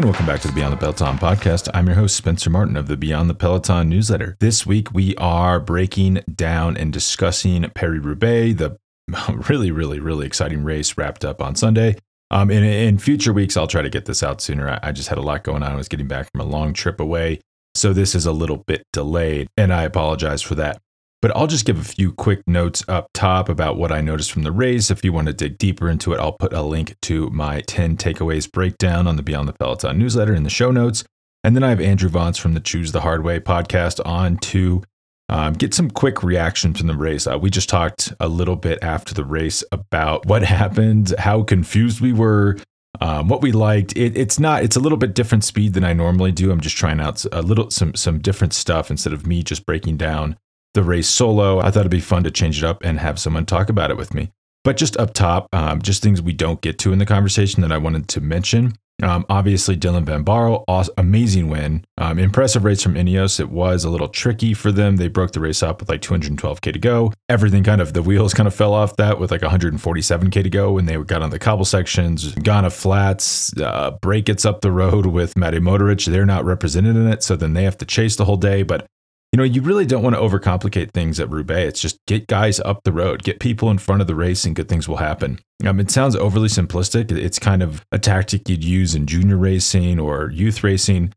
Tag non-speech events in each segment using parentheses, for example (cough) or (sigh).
and welcome back to the Beyond the Peloton podcast. I'm your host, Spencer Martin of the Beyond the Peloton newsletter. This week, we are breaking down and discussing Paris Roubaix, the (laughs) really, really, really exciting race wrapped up on Sunday. Um, in, in future weeks, I'll try to get this out sooner. I, I just had a lot going on. I was getting back from a long trip away. So this is a little bit delayed, and I apologize for that. But I'll just give a few quick notes up top about what I noticed from the race. If you want to dig deeper into it, I'll put a link to my 10 takeaways breakdown on the Beyond the Peloton newsletter in the show notes. And then I have Andrew Vance from the Choose the Hard Way podcast on to um, get some quick reactions from the race. Uh, we just talked a little bit after the race about what (laughs) happened, how confused we were, um, what we liked. It, it's not. It's a little bit different speed than I normally do. I'm just trying out a little some some different stuff instead of me just breaking down the race solo. I thought it'd be fun to change it up and have someone talk about it with me. But just up top, um, just things we don't get to in the conversation that I wanted to mention. Um, obviously, Dylan Van Baarle, awesome, amazing win. Um, impressive race from Ineos. It was a little tricky for them. They broke the race up with like 212K to go. Everything kind of, the wheels kind of fell off that with like 147K to go when they got on the cobble sections. Ganna flats, uh, break gets up the road with Matej Mohoric. They're not represented in it. So then they have to chase the whole day. But you know, you really don't want to overcomplicate things at Roubaix. It's just get guys up the road, get people in front of the race, and good things will happen. Um, it sounds overly simplistic. It's kind of a tactic you'd use in junior racing or youth racing,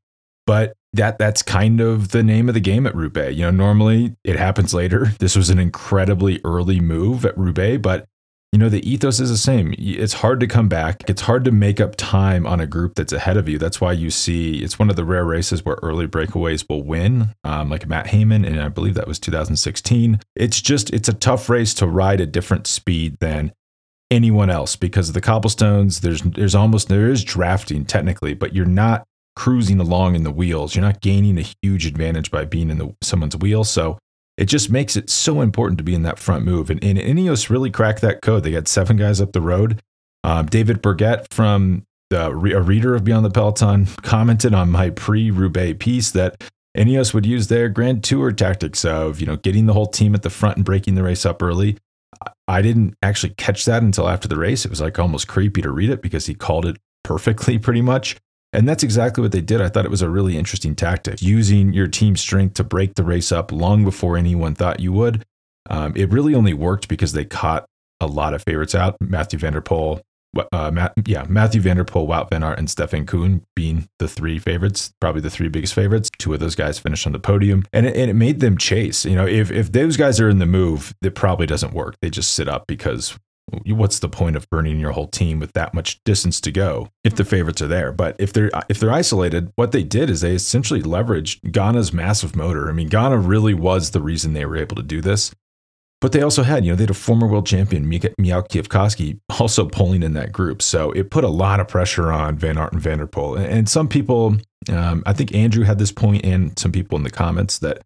but that that's kind of the name of the game at Roubaix. You know, normally it happens later. This was an incredibly early move at Roubaix, but you know, the ethos is the same. It's hard to come back. It's hard to make up time on a group that's ahead of you. That's why you see it's one of the rare races where early breakaways will win, um, like Matt Hayman, and I believe that was 2016. It's just, it's a tough race to ride a different speed than anyone else because of the cobblestones. There's, there's almost, there is drafting technically, but you're not cruising along in the wheels. You're not gaining a huge advantage by being in the, someone's wheel. So it just makes it so important to be in that front move. And, and Ineos really cracked that code. They got seven guys up the road. Um, David Burgett from the, a reader of Beyond the Peloton (laughs) commented on my pre-Roubaix piece that Ineos would use their Grand Tour tactics of you know getting the whole team at the front and breaking the race up early. I didn't actually catch that until after the race. It was like almost creepy to read it because he called it perfectly, pretty much. And that's exactly what they did. I thought it was a really interesting tactic, using your team strength to break the race up long before anyone thought you would. Um, it really only worked because they caught a lot of favorites out. Matthew van der Poel, uh, Matt, yeah, Matthew van der Wout van Aert, and Stefan Küng being the three favorites, probably the three biggest favorites. Two of those guys finished on the podium, and it, and it made them chase. You know, if if those guys are in the move, it probably doesn't work. They just sit up because what's the point of burning your whole team with that much distance to go if the favorites are there? But if they're if they're isolated what they did is they essentially leveraged Ganna's massive motor. I mean Ganna really was the reason they were able to do this. But they also had you know they had a former world champion Michał Kwiatkowski also pulling in that group. So it put a lot of pressure on Van Aert and Van der Poel. And some people um, i think andrew had this point and some people in the comments that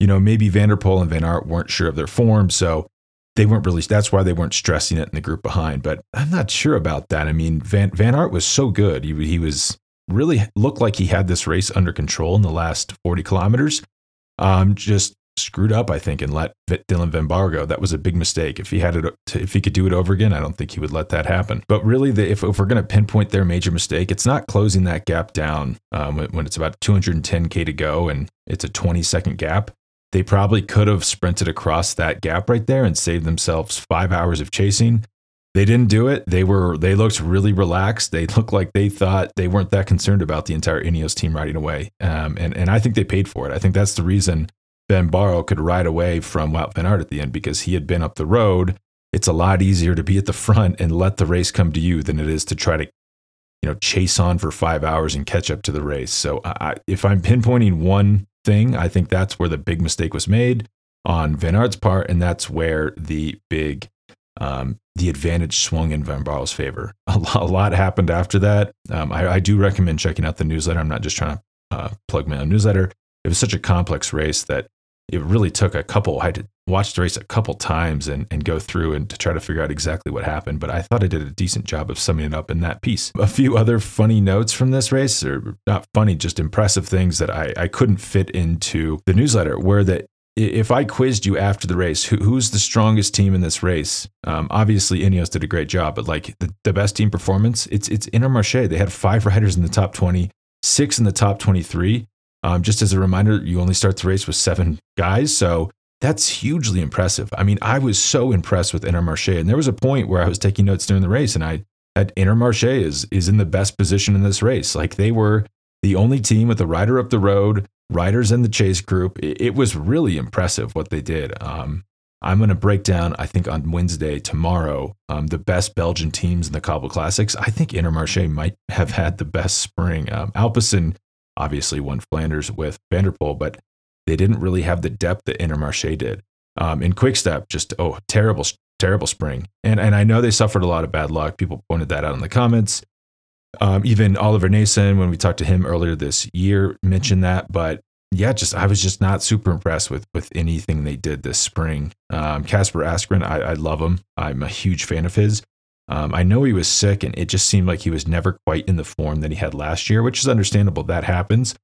you know maybe Van der Poel and Van Aert weren't sure of their form. So they weren't really that's why they weren't stressing it in the group behind. But i'm not sure about that. I mean van van Aert was so good. He, he was really looked like he had this race under control in the last 40 kilometers. Um, just screwed up i think and let dylan van Baarle go that was a big mistake. If he had it if he could do it over again i don't think he would let that happen. But really the, if, if we're going to pinpoint their major mistake it's not closing that gap down um, when it's about 210k to go and it's a 20 second gap they probably could have sprinted across that gap right there and saved themselves five hours of chasing. They didn't do it. They were they looked really relaxed. They looked like they thought they weren't that concerned about the entire Ineos team riding away. Um, and and I think they paid for it. I think that's the reason Van Baarle could ride away from Wout Van Aert at the end because he had been up the road. It's a lot easier to be at the front and let the race come to you than it is to try to you know chase on for five hours and catch up to the race. So I, if I'm pinpointing one thing. I think that's where the big mistake was made on Van Aert's part, and that's where the big um, the advantage swung in Van Baarle's favor. (laughs) A lot, a lot happened after that. Um, I, I, do recommend checking out the newsletter. I'm not just trying to uh, plug my own newsletter. It was such a complex race that it really took a couple. I had to watch the race a couple times and, and go through and to try to figure out exactly what happened. But I thought I did a decent job of summing it up in that piece. A few other funny notes from this race, or not funny, just impressive things that I, I couldn't fit into the newsletter were that if I quizzed you after the race, who, who's the strongest team in this race? Um, obviously, Ineos did a great job, but like the, the best team performance, it's it's Intermarché. They had five riders in the top 20, six in the top 23. Um, just as a reminder, you only start the race with seven guys. So that's hugely impressive. I mean, I was so impressed with Intermarché. And there was a point where I was taking notes during the race and I had Intermarché is, is in the best position in this race. Like they were the only team with a rider up the road, riders in the chase group. It, it was really impressive what they did. Um, I'm going to break down, I think on Wednesday, tomorrow, um, the best Belgian teams in the Cobble Classics. I think Intermarché might have had the best spring. Um, Alpecin obviously won Flanders with Van der Poel, but they didn't really have the depth that Intermarché did. Um, in Quickstep, just oh, terrible, terrible spring. And and I know they suffered a lot of bad luck. People pointed that out in the comments. Um, even Oliver Naesen, when we talked to him earlier this year, mentioned that. But yeah, just I was just not super impressed with with anything they did this spring. Kasper um, Asgreen, I, I love him. I'm a huge fan of his. Um, I know he was sick, and it just seemed like he was never quite in the form that he had last year, which is understandable. That happens,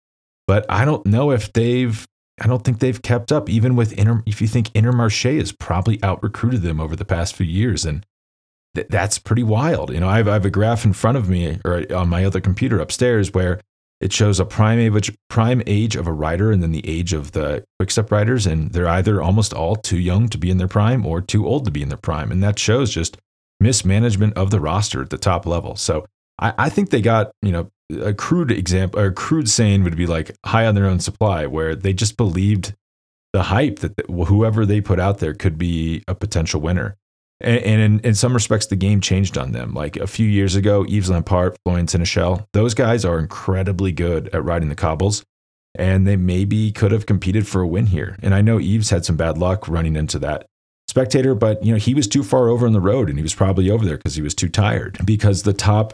but I don't know if they've. I don't think they've kept up, even with Inter. If you think Intermarché has probably out recruited them over the past few years, and th- that's pretty wild. You know, I have, I have a graph in front of me or on my other computer upstairs where it shows a prime age, prime age of a rider and then the age of the quickstep riders, and they're either almost all too young to be in their prime or too old to be in their prime, and that shows just mismanagement of the roster at the top level. So I, I think they got, you know, a crude example or a crude saying would be like high on their own supply, where they just believed the hype that whoever they put out there could be a potential winner. And, and in, in, some respects, the game changed on them. Like a few years ago, Yves Lampaert, Florian Sénéchal, those guys are incredibly good at riding the cobbles. And they maybe could have competed for a win here. And I know Yves had some bad luck running into that spectator, but you know, he was too far over on the road and he was probably over there because he was too tired. Because the top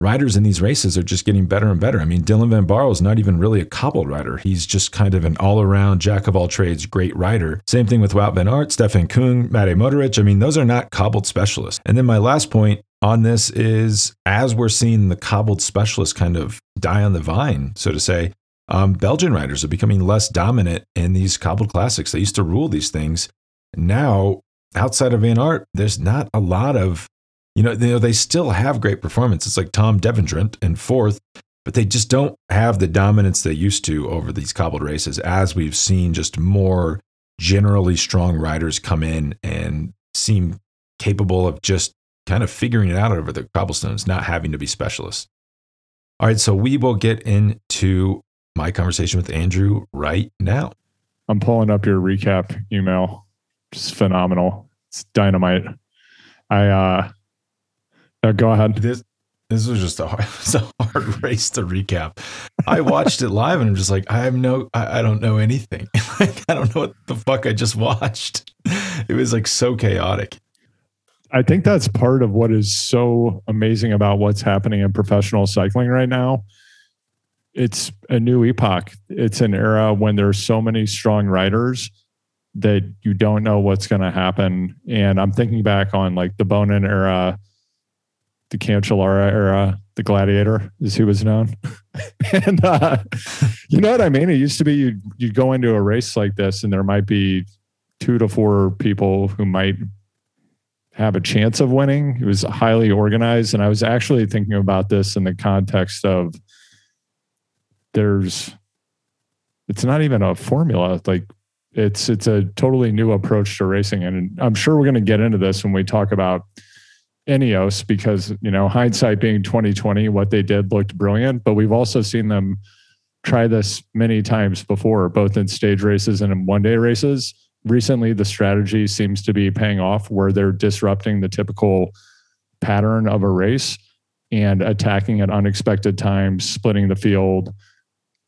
riders in these races are just getting better and better. I mean, Dylan Van Baarle is not even really a cobbled rider. He's just kind of an all-around jack of all trades great rider. Same thing with Wout van Aert, Stefan Kung, Matej Mohoric. I mean, those are not cobbled specialists. And then my last point on this is as we're seeing the cobbled specialists kind of die on the vine, so to say, um, Belgian riders are becoming less dominant in these cobbled classics. They used to rule these things. Now, outside of Van Aert, there's not a lot of, you know, they, they still have great performance. It's like Tom Devriendt in fourth, but they just don't have the dominance they used to over these cobbled races, as we've seen just more generally strong riders come in and seem capable of just kind of figuring it out over the cobblestones, not having to be specialists. All right, so we will get into my conversation with Andrew right now. I'm pulling up your recap email just phenomenal. It's dynamite. I uh no, go ahead. This this was just a hard, (laughs) a hard race to recap. I watched it live and I'm just like, I have no, I, I don't know anything. (laughs) like, I don't know what the fuck I just watched. It was like so chaotic. I think that's part of what is so amazing about what's happening in professional cycling right now. It's a new epoch. It's an era when there's so many strong riders that you don't know what's going to happen. And I'm thinking back on like the Boonen era, the Cancellara era, the Gladiator is who was known. (laughs) and uh, you know what I mean? It used to be you'd, you'd go into a race like this and there might be two to four people who might have a chance of winning. It was highly organized. And I was actually thinking about this in the context of there's, it's not even a formula. Like it's it's a totally new approach to racing. And i'm sure we're going to get into this when we talk about Ineos because you know hindsight being 2020 what they did looked brilliant but we've also seen them try this many times before both in stage races and in one day races. Recently the strategy seems to be paying off where they're disrupting the typical pattern of a race and attacking at unexpected times splitting the field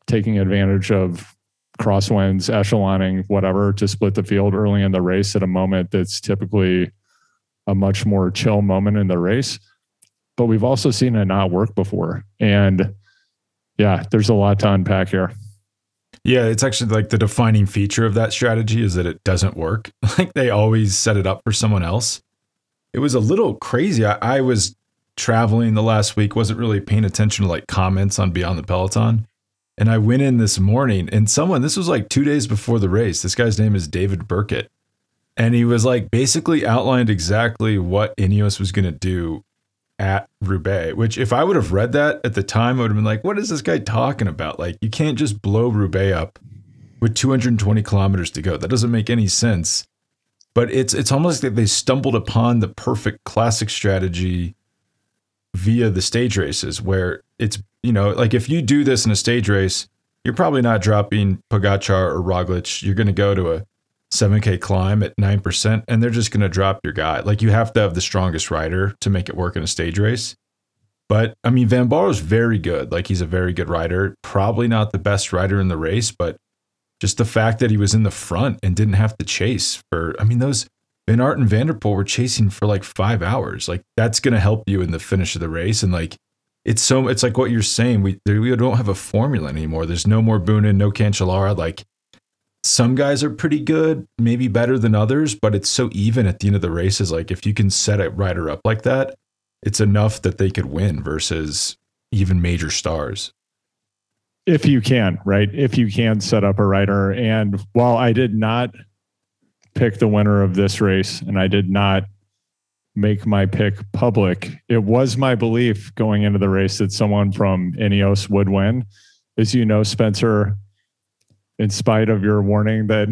taking advantage of crosswinds, echeloning, whatever, to split the field early in the race at a moment that's typically a much more chill moment in the race. But we've also seen it not work before. And yeah, there's a lot to unpack here. Yeah, it's actually like the defining feature of that strategy is that it doesn't work. (laughs) Like they always set it up for someone else. It was a little crazy. I, I was traveling the last week, wasn't really paying attention to like comments on Beyond the Peloton And I went in this morning and someone, this was like two days before the race. This guy's name is David Burkett. And he was like basically outlined exactly what Ineos was going to do at Roubaix, which if I would have read that at the time, I would have been like, what is this guy talking about? Like, you can't just blow Roubaix up with 220 kilometers to go. That doesn't make any sense. But it's it's almost like they stumbled upon the perfect classic strategy via the stage races where it's you know like if you do this in a stage race you're probably not dropping Pogacar or Roglic. You're going to go to a 7k climb at 9% and they're just going to drop your guy. Like you have to have the strongest rider to make it work in a stage race. But I mean Van Baarle is very good. Like he's a very good rider. Probably not the best rider in the race but just the fact that he was in the front and didn't have to chase for I mean those Van Aert and Van der Poel were chasing for like 5 hours. Like that's going to help you in the finish of the race. And like it's so it's like what you're saying we we don't have a formula anymore there's no more Boonen no Cancellara like some guys are pretty good, maybe better than others, but it's so even at the end of the races. Like if you can set a rider up like that, it's enough that they could win versus even major stars. If you can, right? If you can set up a rider. And while I did not pick the winner of this race and I did not make my pick public, it was my belief going into the race that someone from Ineos would win. As you know, Spencer, in spite of your warning that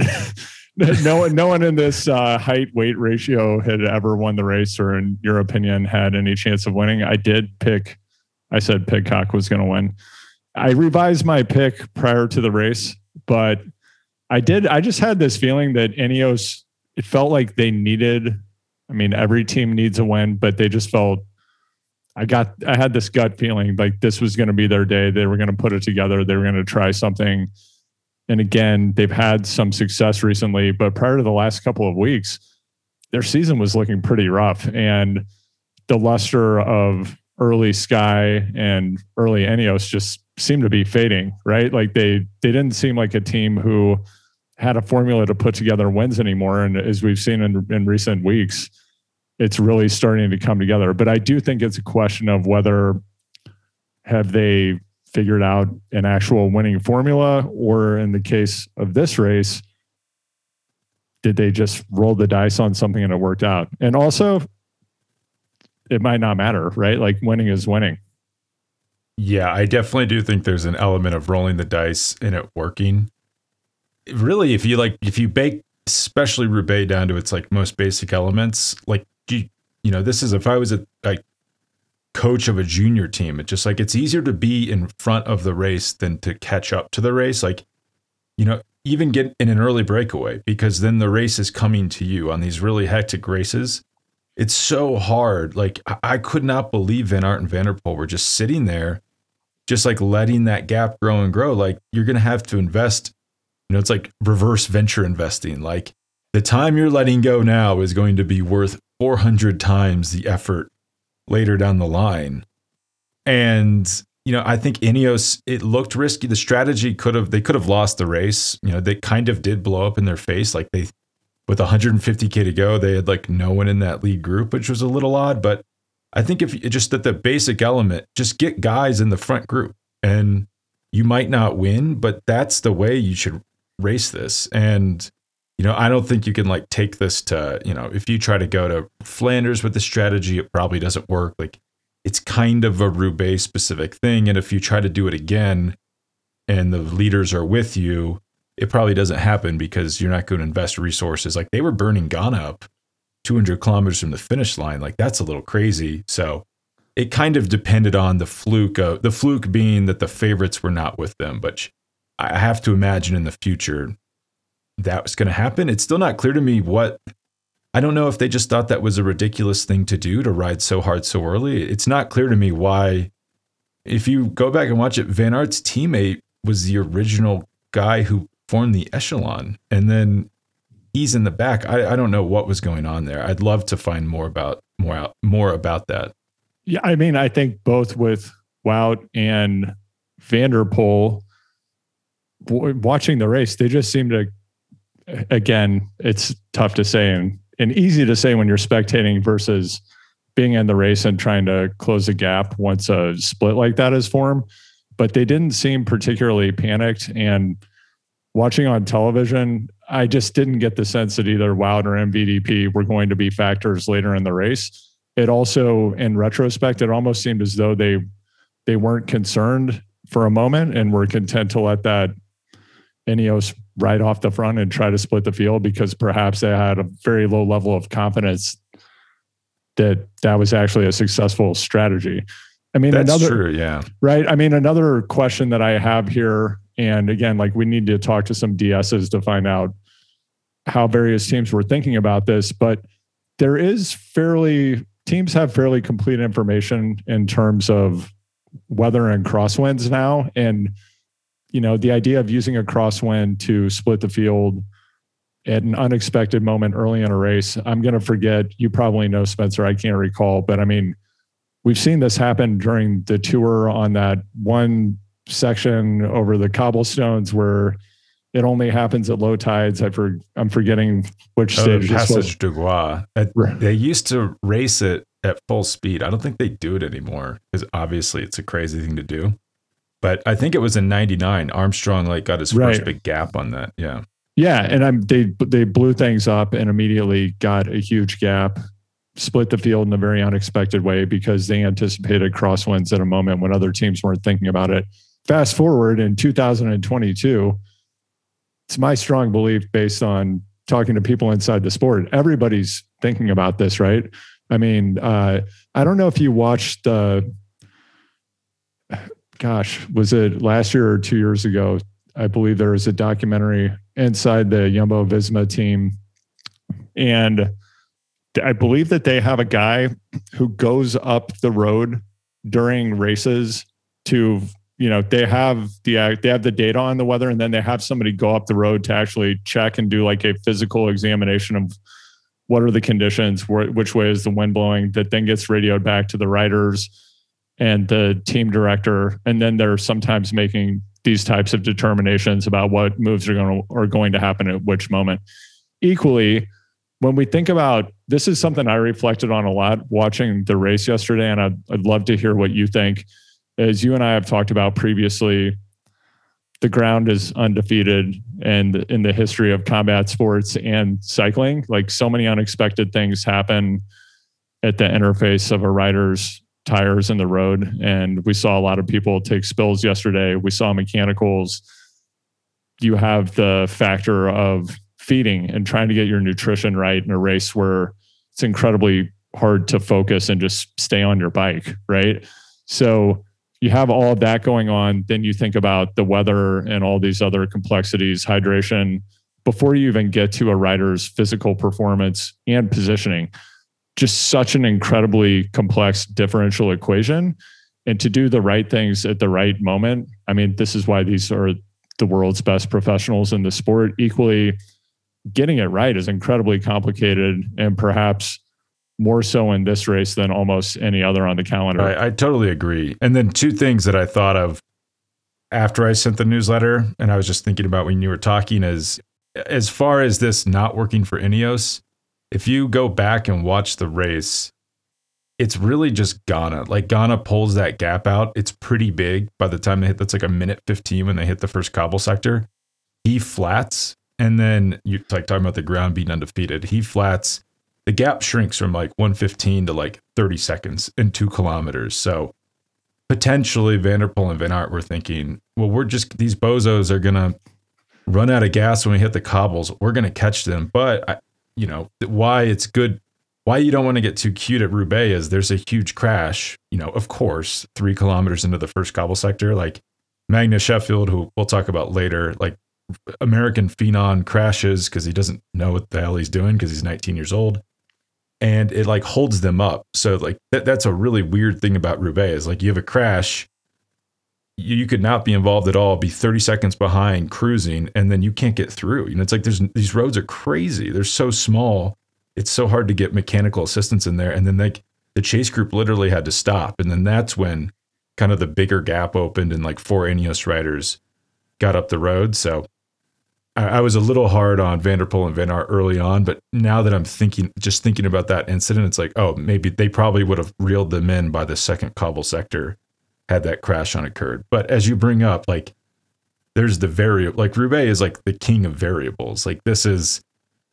(laughs) no one, no one in this uh, height weight ratio had ever won the race, or in your opinion, had any chance of winning. I did pick. I said Pidcock was going to win. I revised my pick prior to the race, but I did. I just had this feeling that Ineos. It felt like they needed. I mean, every team needs a win, but they just felt. I got. I had this gut feeling like this was going to be their day. They were going to put it together. They were going to try something and again, they've had some success recently, but prior to the last couple of weeks, their season was looking pretty rough. And the luster of early Sky and early Ineos just seemed to be fading, right? Like they they didn't seem like a team who had a formula to put together wins anymore. And as we've seen in, in recent weeks, it's really starting to come together. But I do think it's a question of whether have they figured out an actual winning formula, or in the case of this race, did they just roll the dice on something and it worked out? And also, it might not matter, right? Like winning is winning. Yeah, I definitely do think there's an element of rolling the dice and it working. Really, if you like, if you bake, especially Roubaix down to its like most basic elements, like you, you know, this is if I was a like coach of a junior team. It's just like it's easier to be in front of the race than to catch up to the race. Like, you know, even get in an early breakaway because then the race is coming to you on these really hectic races. It's so hard. Like I could not believe Van Aert and Van der Poel were just sitting there, just like letting that gap grow and grow. Like you're gonna have to invest. You know, it's like reverse venture investing. Like the time you're letting go now is going to be worth 400 times the effort later down the line. And you know, I think Ineos it looked risky. The strategy could have they could have lost the race. You know, they kind of did blow up in their face. Like they with 150k to go, they had like no one in that lead group, which was a little odd. But I think if just that the basic element, just get guys in the front group, and you might not win, but that's the way you should race this. And you know, I don't think you can like take this to, you know, if you try to go to Flanders with the strategy, it probably doesn't work. Like it's kind of a Roubaix specific thing. And if you try to do it again and the leaders are with you, it probably doesn't happen because you're not going to invest resources. Like they were burning Ganna up 200 kilometers from the finish line. Like that's a little crazy. So it kind of depended on the fluke of the fluke being that the favorites were not with them. But I have to imagine in the future, that was going to happen. It's still not clear to me what. I don't know if they just thought that was a ridiculous thing to do to ride so hard so early. It's not clear to me why. If you go back and watch it, Van Aert's teammate was the original guy who formed the echelon, and then he's in the back. I, I don't know what was going on there. I'd love to find more about more out, more about that. Yeah, I mean, I think both with Wout and Van der Poel, watching the race, they just seem to again, it's tough to say and, and easy to say when you're spectating versus being in the race and trying to close a gap once a split like that is formed. but they didn't seem particularly panicked. And watching on television, I just didn't get the sense that either Wout or MVDP were going to be factors later in the race. It also, in retrospect, it almost seemed as though they they weren't concerned for a moment and were content to let that Ineos right off the front and try to split the field because perhaps they had a very low level of confidence that that was actually a successful strategy. I mean, That's another true, yeah. right. I mean, another question that I have here, and again, like we need to talk to some DSs to find out how various teams were thinking about this, but there is fairly teams have fairly complete information in terms of weather and crosswinds now, and you know the idea of using a crosswind to split the field at an unexpected moment early in a race. I'm going to forget. You probably know Spencer. I can't recall, but I mean, we've seen this happen during the tour on that one section over the cobblestones where it only happens at low tides. I for, I'm forgetting which Oh, stage. Passage du Gois. Uh, They used to race it at full speed. I don't think they do it anymore because obviously it's a crazy thing to do. But I think it was in '99. Armstrong like got his first big gap on that. Yeah. Yeah, and I'm they they blew things up and immediately got a huge gap, split the field in a very unexpected way because they anticipated crosswinds at a moment when other teams weren't thinking about it. Fast forward in 2022, it's my strong belief based on talking to people inside the sport. Everybody's thinking about this, right? I mean, uh, I don't know if you watched the. Gosh, was it last year or two years ago? I believe there was a documentary inside the Jumbo Visma team. And I believe that they have a guy who goes up the road during races to, you know, they have the they have the data on the weather and then they have somebody go up the road to actually check and do like a physical examination of what are the conditions, which way is the wind blowing that then gets radioed back to the riders and the team director and then they're sometimes making these types of determinations about what moves are going to are going to happen at which moment. Equally when we think about this is something i reflected on a lot watching the race yesterday and i'd, I'd love to hear what you think. As you and i have talked about previously the ground is undefeated and in the history of combat sports and cycling. Like so many unexpected things happen at the interface of a rider's tires in the road and we saw a lot of people take spills yesterday. We saw mechanicals. You have the factor of feeding and trying to get your nutrition right in a race where it's incredibly hard to focus and just stay on your bike right? So you have all of that going on then you think about the weather and all these other complexities hydration. Before you even get to a rider's physical performance and positioning just such an incredibly complex differential equation. And to do the right things at the right moment, I mean, this is why these are the world's best professionals in the sport. Equally, getting it right is incredibly complicated and perhaps more so in this race than almost any other on the calendar. I, I totally agree. And then two things that I thought of after I sent the newsletter, and I was just thinking about when you were talking is as far as this not working for Ineos, if you go back and watch the race, it's really just Ganna. Like Ganna pulls that gap out. It's pretty big by the time they hit that's like a minute 15 when they hit the first cobble sector. He flats, and then you like talking about the ground being undefeated. He flats, the gap shrinks from like 115 to like 30 seconds in two kilometers. So potentially Van der Poel and Van Aert were thinking, well, we're just these bozos are gonna run out of gas when we hit the cobbles. We're gonna catch them. But I, you know why it's good. Why you don't want to get too cute at Roubaix is there's a huge crash. You know, of course, three kilometers into the first cobble sector, like Magnus Sheffield, who we'll talk about later, like American phenom crashes because he doesn't know what the hell he's doing because he's 19 years old and it like holds them up. So like that, that's a really weird thing about Roubaix is like you have a crash, you, could not be involved at all, be 30 seconds behind cruising, and then you can't get through. You know, it's like there's these roads are crazy. They're so small. It's so hard to get mechanical assistance in there. And then like the chase group literally had to stop. And then that's when kind of the bigger gap opened and like four Ineos riders got up the road. So I, I was a little hard on Van der Poel and Van Aert early on, but now that I'm thinking, just thinking about that incident, it's like, oh, maybe they probably would have reeled them in by the second cobble sector had that crash on occurred. But as you bring up, like there's the variable like Roubaix is like the king of variables. Like this is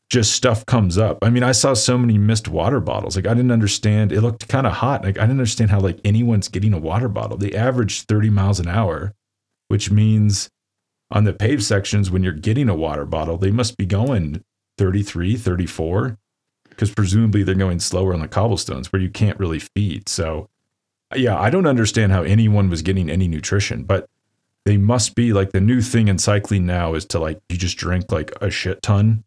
just stuff comes up. I mean, I saw so many missed water bottles. Like I didn't understand. It looked kind of hot. Like I didn't understand how like anyone's getting a water bottle. They average 30 miles an hour, which means on the paved sections when you're getting a water bottle, they must be going 33, 34 because presumably they're going slower on the cobblestones where you can't really feed. So yeah, I don't understand how anyone was getting any nutrition, but they must be like the new thing in cycling now is to like you just drink like a shit ton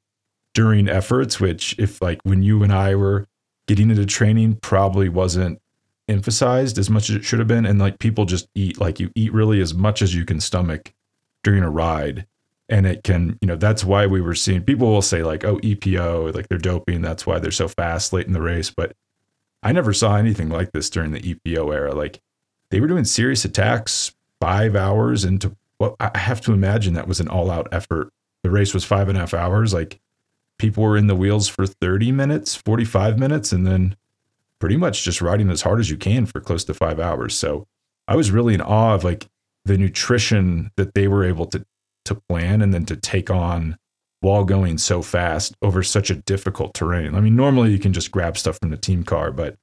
during efforts, which if like when you and I were getting into training probably wasn't emphasized as much as it should have been. And like people just eat like you eat really as much as you can stomach during a ride. And it can, you know, that's why we were seeing people will say like, oh, EPO, like they're doping. That's why they're so fast late in the race. But I never saw anything like this during the EPO era. Like they were doing serious attacks five hours into well, I have to imagine that was an all out effort. The race was five and a half hours. Like people were in the wheels for 30 minutes, 45 minutes, and then pretty much just riding as hard as you can for close to five hours. So I was really in awe of like the nutrition that they were able to to plan and then to take on while going so fast over such a difficult terrain. I mean, normally you can just grab stuff from the team car, but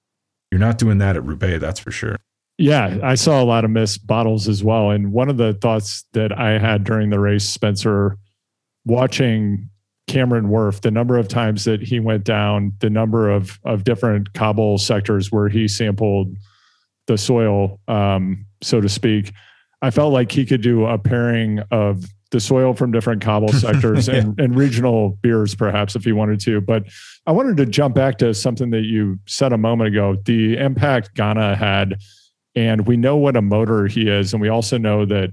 you're not doing that at Roubaix, that's for sure. Yeah, I saw a lot of missed bottles as well. And one of the thoughts that I had during the race, Spencer, watching Cameron Wurf, the number of times that he went down, the number of of different cobble sectors where he sampled the soil, um, so to speak. I felt like he could do a pairing of the soil from different cobble (laughs) sectors yeah. and, and regional beers, perhaps, if you wanted to. But I wanted to jump back to something that you said a moment ago the impact Ganna had. And we know what a motor he is. And we also know that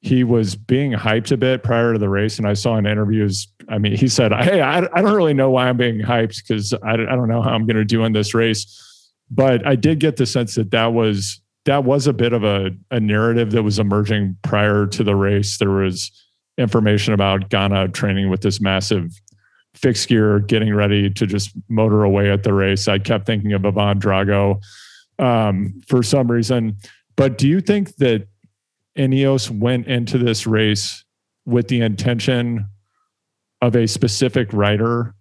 he was being hyped a bit prior to the race. And I saw in interviews, I mean, he said, Hey, I, I don't really know why I'm being hyped because I, I don't know how I'm going to do in this race. But I did get the sense that that was that was a bit of a, a narrative that was emerging prior to the race. There was information about Ganna training with this massive fixed gear, getting ready to just motor away at the race. I kept thinking of Ivan Drago um, for some reason. But do you think that Ineos went into this race with the intention of a specific rider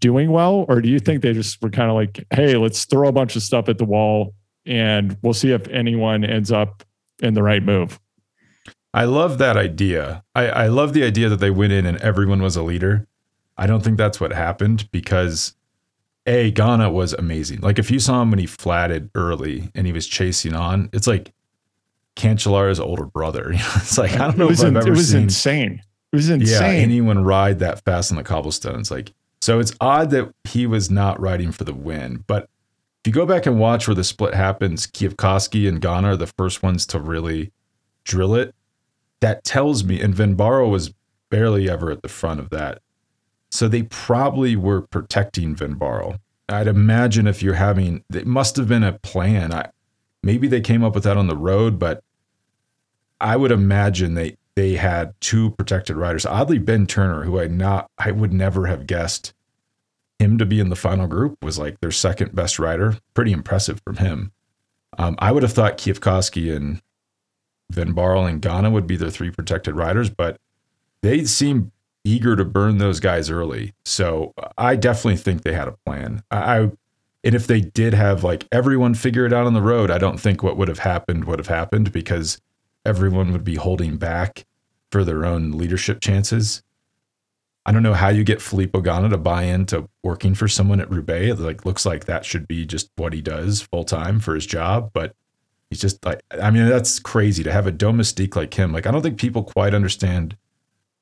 doing well? Or do you think they just were kind of like, hey, let's throw a bunch of stuff at the wall and we'll see if anyone ends up in the right move? I love that idea. I, I love the idea that they went in and everyone was a leader. I don't think that's what happened because A, Ganna was amazing. Like if you saw him when he flatted early and he was chasing on, it's like Cancellara's older brother. (laughs) it's like I don't know it was, ever it was seen insane. It was insane. Yeah, anyone ride that fast on the cobblestones. Like so it's odd that he was not riding for the win. But if you go back and watch where the split happens, Kwiatkowski and Ganna are the first ones to really drill it. That tells me, and Van Baarle was barely ever at the front of that. So they probably were protecting Van Baarle. I'd imagine if you're having, it must have been a plan. I, maybe they came up with that on the road, but I would imagine they they had two protected riders. Oddly, Ben Turner, who I not I would never have guessed him to be in the final group, was like their second best rider. Pretty impressive from him. Um, I would have thought Kwiatkowski and Van Baarle and Ganna would be their three protected riders, but they seem eager to burn those guys early. So I definitely think they had a plan. I and if they did have like everyone figure it out on the road, I don't think what would have happened would have happened because everyone would be holding back for their own leadership chances. I don't know how you get Filippo Ganna to buy into working for someone at Roubaix. It like looks like that should be just what he does full time for his job, but he's just like I mean that's crazy to have a domestique like him. Like I don't think people quite understand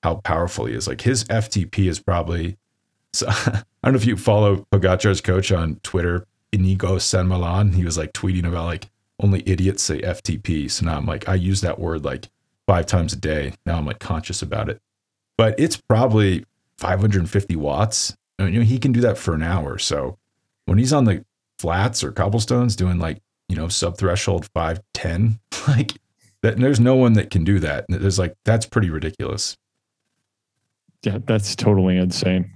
how powerful he is. Like his FTP is probably (laughs) so I don't know if you follow Pogacar's coach on Twitter, Inigo San Millán. He was like tweeting about like only idiots say FTP. So now I'm like, I use that word like five times a day. Now I'm like conscious about it. But it's probably 550 watts. I mean, you know, he can do that for an hour. So when he's on the flats or cobblestones doing like, you know, sub threshold 510, (laughs) like that, there's no one that can do that. There's like, that's pretty ridiculous. Yeah, that's totally insane.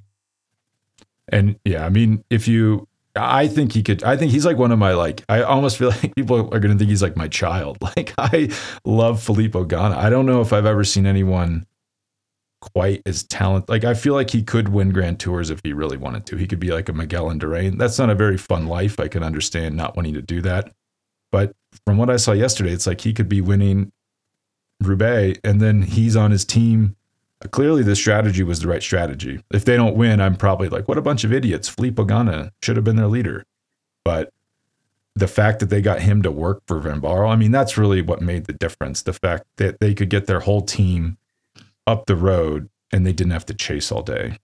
And yeah, I mean, if you I think he could. I think he's like one of my like. I almost feel (laughs) like people are going to think he's like my child. (laughs) Like I love Filippo Ganna. I don't know if I've ever seen anyone quite as talented. Like I feel like he could win Grand Tours if he really wanted to. He could be like a Miguel Indurain. That's not a very fun life. I can understand not wanting to do that. But from what I saw yesterday, it's like he could be winning Roubaix, and then he's on his team. Clearly, the strategy was the right strategy. If they don't win, I'm probably like, what a bunch of idiots. Filippo Ganna should have been their leader. But the fact that they got him to work for Van Baarle, I mean, that's really what made the difference. The fact that they could get their whole team up the road and they didn't have to chase all day.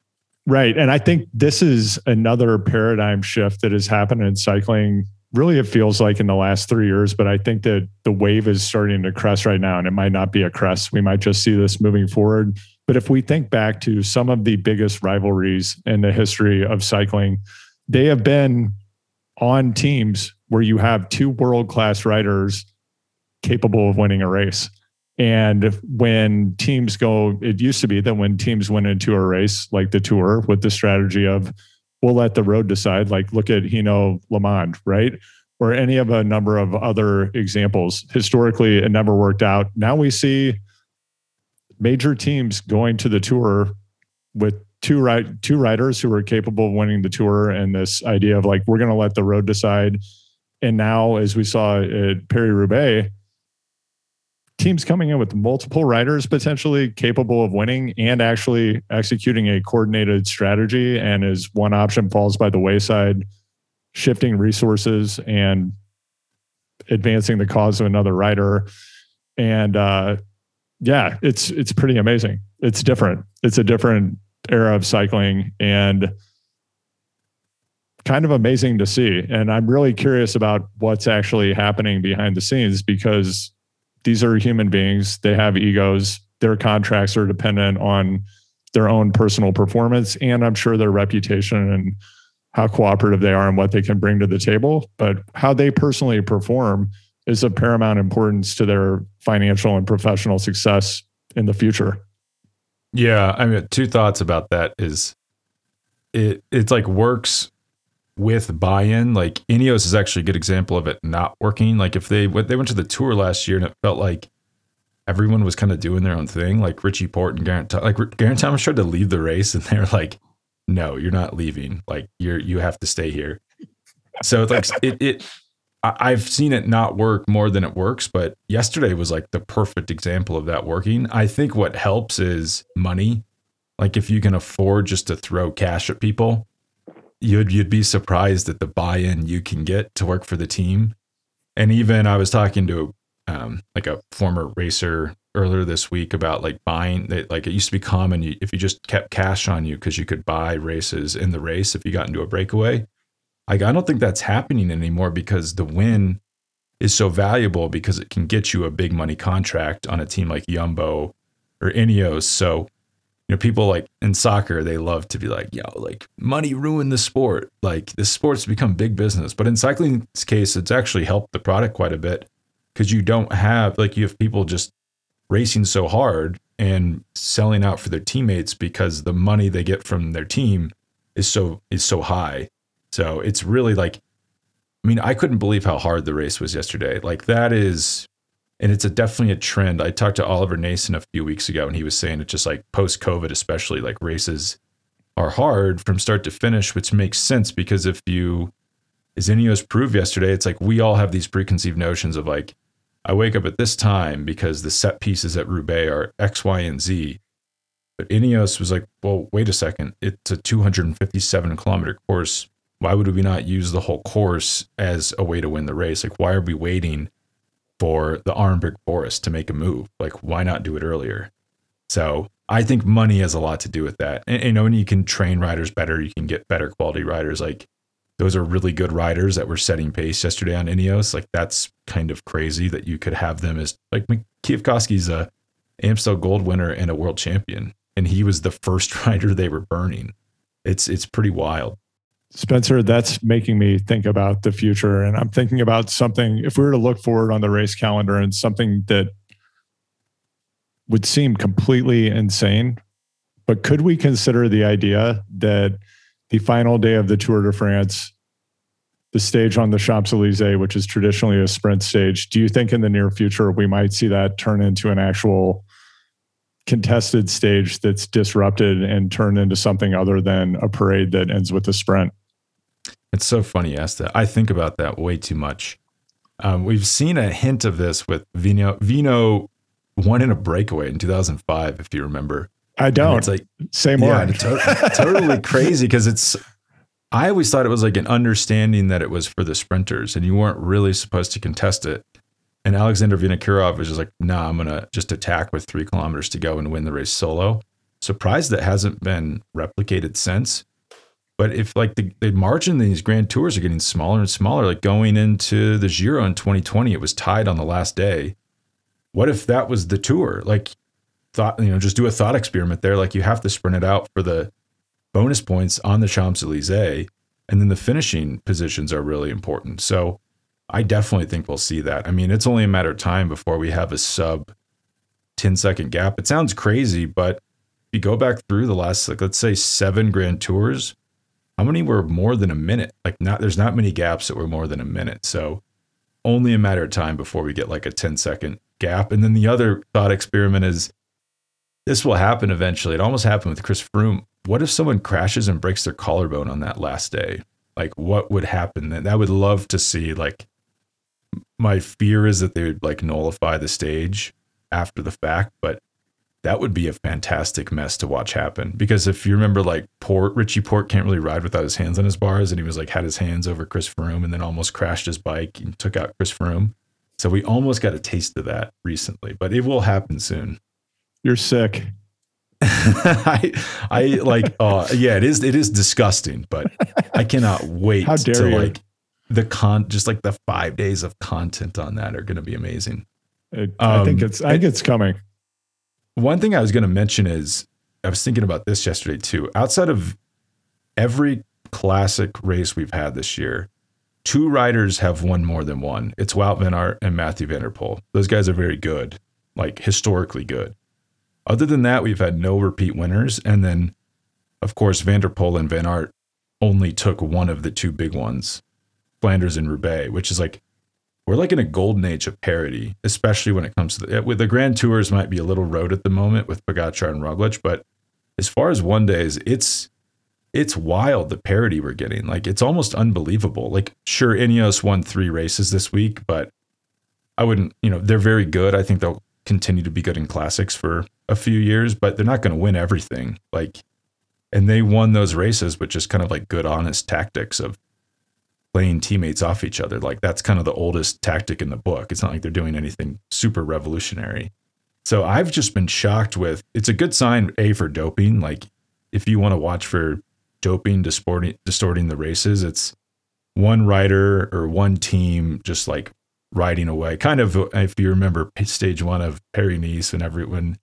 Right. And I think this is another paradigm shift that has happened in cycling. Really, it feels like in the last three years, but I think that the wave is starting to crest right now, and it might not be a crest. We might just see this moving forward. But if we think back to some of the biggest rivalries in the history of cycling, they have been on teams where you have two world class riders capable of winning a race. And when teams go, it used to be that when teams went into a race like the tour with the strategy of, we'll let the road decide, like look at Hino Le Mans, right? Or any of a number of other examples. Historically, it never worked out. Now we see major teams going to the tour with two two riders who are capable of winning the tour and this idea of like we're going to let the road decide and now as we saw at Paris Roubaix teams coming in with multiple riders potentially capable of winning and actually executing a coordinated strategy. And as one option falls by the wayside, shifting resources and advancing the cause of another rider. And uh, yeah, it's it's pretty amazing. It's different. It's a different era of cycling and kind of amazing to see. And I'm really curious about what's actually happening behind the scenes because these are human beings. They have egos. Their contracts are dependent on their own personal performance and I'm sure their reputation and how cooperative they are and what they can bring to the table. But how they personally perform is of paramount importance to their financial and professional success in the future. Yeah, I mean, two thoughts about that is it it's like works with buy-in. Like Ineos is actually a good example of it not working. Like if they they went to the tour last year and it felt like everyone was kind of doing their own thing. Like Richie Porte and Geraint like Geraint Thomas tried to leave the race and (laughs) they're like, "No, you're not leaving. Like you're you have to stay here." So it's like it it I've seen it not work more than it works, but yesterday was like the perfect example of that working. I think what helps is money. Like if you can afford just to throw cash at people, you'd you'd be surprised at the buy-in you can get to work for the team. And even I was talking to um, like a former racer earlier this week about like buying that like it used to be common if you just kept cash on you because you could buy races in the race if you got into a breakaway. Like I don't think that's happening anymore because the win is so valuable because it can get you a big money contract on a team like Jumbo or Ineos. So know, people like in soccer, they love to be like, yo, like money ruined the sport. Like this sport's become big business. But in cycling's case, it's actually helped the product quite a bit because you don't have like you have people just racing so hard and selling out for their teammates because the money they get from their team is so is so high. So it's really like I mean, I couldn't believe how hard the race was yesterday. Like that is and it's a definitely a trend. I talked to Oliver Naesen a few weeks ago, and he was saying it's just like post COVID, especially like races are hard from start to finish, which makes sense because if you, as Ineos proved yesterday, it's like we all have these preconceived notions of like, I wake up at this time because the set pieces at Roubaix are X, Y, and Z. But Ineos was like, well, wait a second. It's a 257 kilometer course. Why would we not use the whole course as a way to win the race? Like, why are we waiting for the Arenberg Forest to make a move. Like, why not do it earlier? So I think money has a lot to do with that. And, you know, and you can train riders better, you can get better quality riders. Like those are really good riders that were setting pace yesterday on Ineos. Like that's kind of crazy that you could have them as like Kwiatkowski's a Amstel Gold winner and a world champion, and he was the first (laughs) rider they were burning. It's it's pretty wild. Spencer, that's making me think about the future. And I'm thinking about something, if we were to look forward on the race calendar and something that would seem completely insane, but could we consider the idea that the final day of the Tour de France the stage on the Champs Elysees, which is traditionally a sprint stage. Do you think in the near future we might see that turn into an actual contested stage that's disrupted and turned into something other than a parade that ends with a sprint? It's so funny you asked that. I think about that way too much. Um, we've seen a hint of this with Vino. Vino won in a breakaway in 2005, if you remember. I don't. And it's like same. Yeah, to- (laughs) totally crazy because it's. I always thought it was like an understanding that it was for the sprinters, and you weren't really supposed to contest it. And Alexander Vinokurov was just like, "Nah, I'm gonna just attack with three kilometers to go and win the race solo." Surprised that hasn't been replicated since. But if like the, the margin in these grand tours are getting smaller and smaller, like going into the Giro in 2020, it was tied on the last day. What if that was the tour? Like thought, you know, just do a thought experiment there. Like you have to sprint it out for the bonus points on the Champs Elysees, and then the finishing positions are really important. So I definitely think we'll see that. I mean, it's only a matter of time before we have a sub 10 second gap. It sounds crazy, but if you go back through the last, like, let's say seven grand tours, how many were more than a minute? Like, not, there's not many gaps that were more than a minute. So only a matter of time before we get like a 10 second gap. And then the other thought experiment is this will happen eventually. It almost happened with Chris Froome. What if someone crashes and breaks their collarbone on that last day? Like, what would happen then? I would love to see. Like, my fear is that they would like nullify the stage after the fact, but that would be a fantastic mess to watch happen. Because if you remember, like Porte, Richie Porte can't really ride without his hands on his bars, and he was like had his hands over Chris Froome, and then almost crashed his bike and took out Chris Froome. So we almost got a taste of that recently, but it will happen soon. You're sick. (laughs) I I like (laughs) uh yeah, it is it is disgusting, but I cannot wait How dare to you? like the con just like the 5 days of content on that are going to be amazing. It, um, I think it's I think it's coming. One thing I was going to mention is I was thinking about this yesterday too. Outside of every classic race we've had this year, two riders have won more than one. It's Wout Van Aert and Mathieu van der Poel. Those guys are very good, like historically good. Other than that, we've had no repeat winners. And then, of course, Van der Poel and Van Aert only took one of the two big ones, Flanders and Roubaix, which is like, we're like in a golden age of parity, especially when it comes to the, with the Grand Tours might be a little road at the moment with Pogacar and Roglic, but as far as one days, it's it's wild the parity we're getting. Like it's almost unbelievable. Like sure, Ineos won three races this week, but I wouldn't, you know, they're very good. I think they'll continue to be good in classics for a few years, but they're not going to win everything. Like, and they won those races with just kind of like good, honest tactics of playing teammates off each other. Like that's kind of the oldest tactic in the book. It's not like they're doing anything super revolutionary. So I've just been shocked with. It's a good sign, a for doping. Like if you want to watch for doping distorting distorting the races, it's one rider or one team just like riding away. Kind of if you remember stage one of Paris Nice and everyone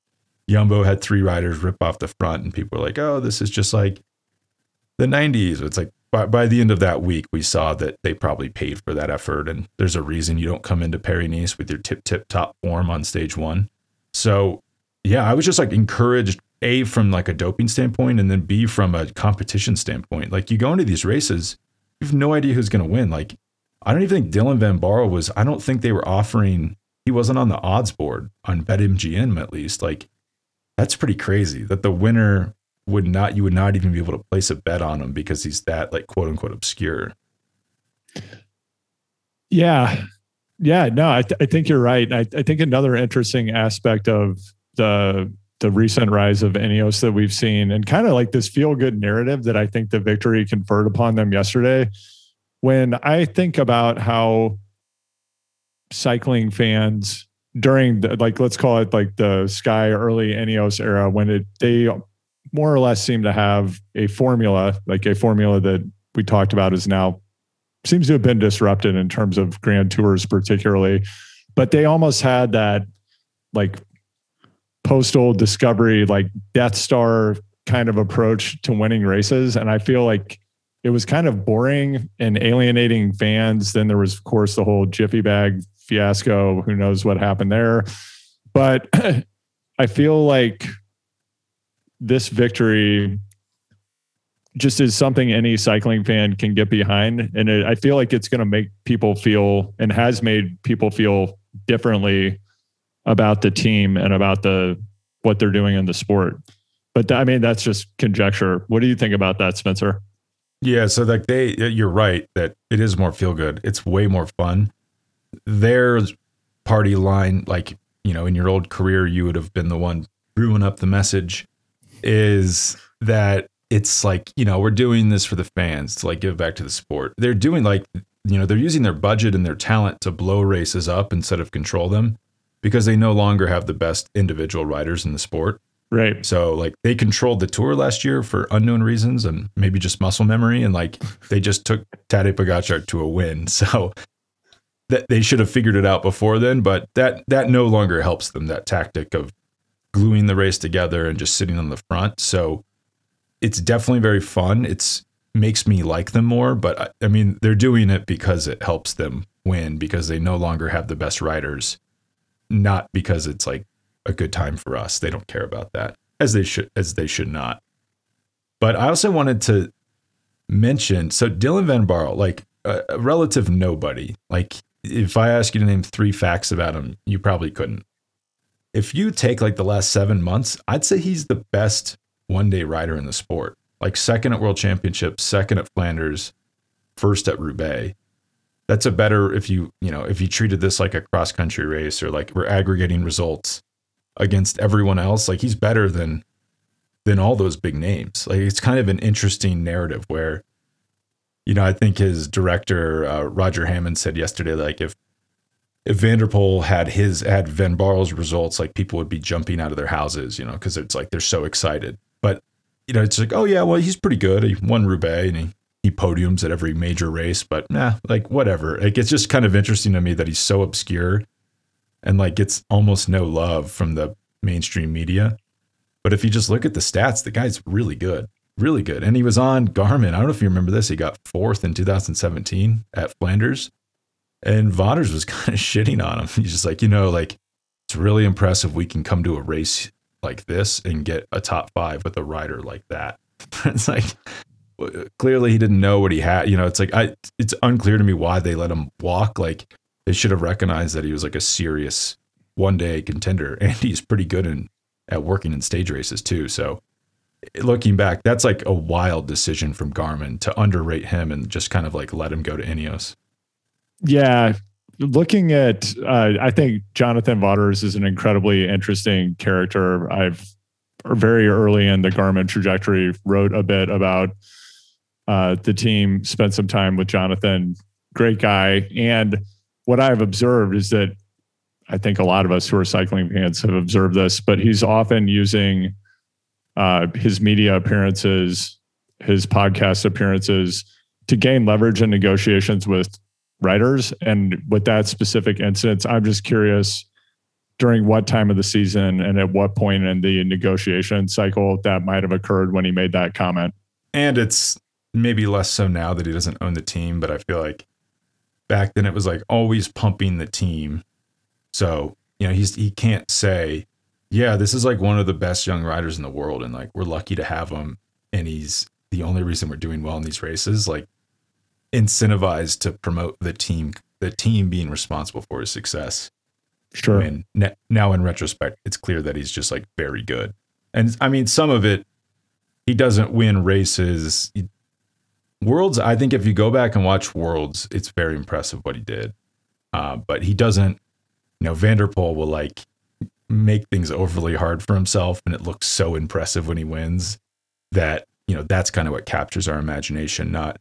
Jumbo had three riders rip off the front, and people were like, "Oh, this is just like the '90s." It's like by, by the end of that week, we saw that they probably paid for that effort, and there's a reason you don't come into Nice with your tip tip top form on stage one. So, yeah, I was just like encouraged a from like a doping standpoint, and then b from a competition standpoint. Like you go into these races, you have no idea who's going to win. Like I don't even think Dylan Van Baarle was. I don't think they were offering. He wasn't on the odds board on BetMGM at least. Like that's pretty crazy that the winner would not you would not even be able to place a bet on him because he's that like quote unquote obscure. Yeah. Yeah, no, I, th- I think you're right. I, I think another interesting aspect of the the recent rise of Ineos that we've seen and kind of like this feel good narrative that I think the victory conferred upon them yesterday. When I think about how cycling fans during the, like let's call it like the Sky early Ineos era when it they more or less seem to have a formula like a formula that we talked about is now seems to have been disrupted in terms of grand tours particularly but they almost had that like postal discovery like death star kind of approach to winning races and i feel like it was kind of boring and alienating fans then there was of course the whole jiffy bag fiasco. Who knows what happened there? But (clears throat) I feel like this victory just is something any cycling fan can get behind. And it, I feel like it's going to make people feel and has made people feel differently about the team and about the what they're doing in the sport. But I mean, that's just conjecture. What do you think about that, Spencer? Yeah, so like they, you're right that it is more feel good. It's way more fun. Their party line, like you know, in your old career, you would have been the one brewing up the message. Is that it's like you know we're doing this for the fans to like give back to the sport. They're doing like you know they're using their budget and their talent to blow races up instead of control them because they no longer have the best individual riders in the sport. Right. So like they controlled the tour last year for unknown reasons and maybe just muscle memory and like (laughs) they just took Tadej Pogacar to a win. (laughs) So that they should have figured it out before then, but that that no longer helps them that tactic of gluing the race together and just sitting on the front. So it's definitely very fun. It's makes me like them more, but I, I mean they're doing it because it helps them win because they no longer have the best riders, not because it's like a good time for us. They don't care about that as they should as they should not. But I also wanted to mention so Dylan Van Baarle, like a, a relative nobody. Like if I ask you to name three facts about him, you probably couldn't. If you take like the last seven months, I'd say he's the best one day rider in the sport. Like second at World Championships, second at Flanders, first at Roubaix. That's a better if you you know if you treated this like a cross country race or like we're aggregating results against everyone else. Like he's better than than all those big names. Like it's kind of an interesting narrative where, you know, I think his director uh, Roger Hammond said yesterday, like if if Van der Poel had his had Van Baarle's results, like people would be jumping out of their houses, you know, because it's like they're so excited. But you know, it's like, oh yeah, well he's pretty good. He won Roubaix and he he podiums at every major race, but nah, like whatever. Like it's just kind of interesting to me that he's so obscure and like gets almost no love from the mainstream media. But if you just look at the stats, the guy's really good, really good. And he was on Garmin. I don't know if you remember this. He got fourth in 2017 at Flanders. And Vaughters was (laughs) kind of shitting on him. He's just like, you know, like it's really impressive we can come to a race like this and get a top five with a rider like that. (laughs) it's like uh, clearly he didn't know what he had. You know, it's like I it's unclear to me why they let him walk. Like they should have recognized that he was like a serious one day contender, (laughs) and he's pretty good in at working in stage races too. So eh, looking back, that's like a wild decision from Garmin to underrate him and just kind of like let him go to Ineos. Yeah. Looking at, uh, I think Jonathan Vaughters is an incredibly interesting character. I've very early in the Garmin trajectory wrote a bit about uh, the team, spent some time with Jonathan, great guy. And what I've observed is that I think a lot of us who are cycling fans have observed this, but he's often using uh, his media appearances, his podcast appearances to gain leverage in negotiations with writers. And with that specific instance, I'm just curious during what time of the season and at what point in the negotiation cycle that might have occurred when he made that comment. And it's maybe less so now that he doesn't own the team, but I feel like back then it was like always pumping the team. So, you know, he's he can't say, yeah, this is like one of the best young riders in the world and like we're lucky to have him and he's the only reason we're doing well in these races, like incentivized to promote the team the team being responsible for his success. Sure. And now in retrospect, it's clear that he's just like very good. And I mean, some of it, he doesn't win races. He, Worlds, I think if you go back and watch Worlds, it's very impressive what he did. Uh, but he doesn't, you know, Van der Poel will like make things overly hard for himself, and it looks so impressive when he wins that you know that's kind of what captures our imagination, not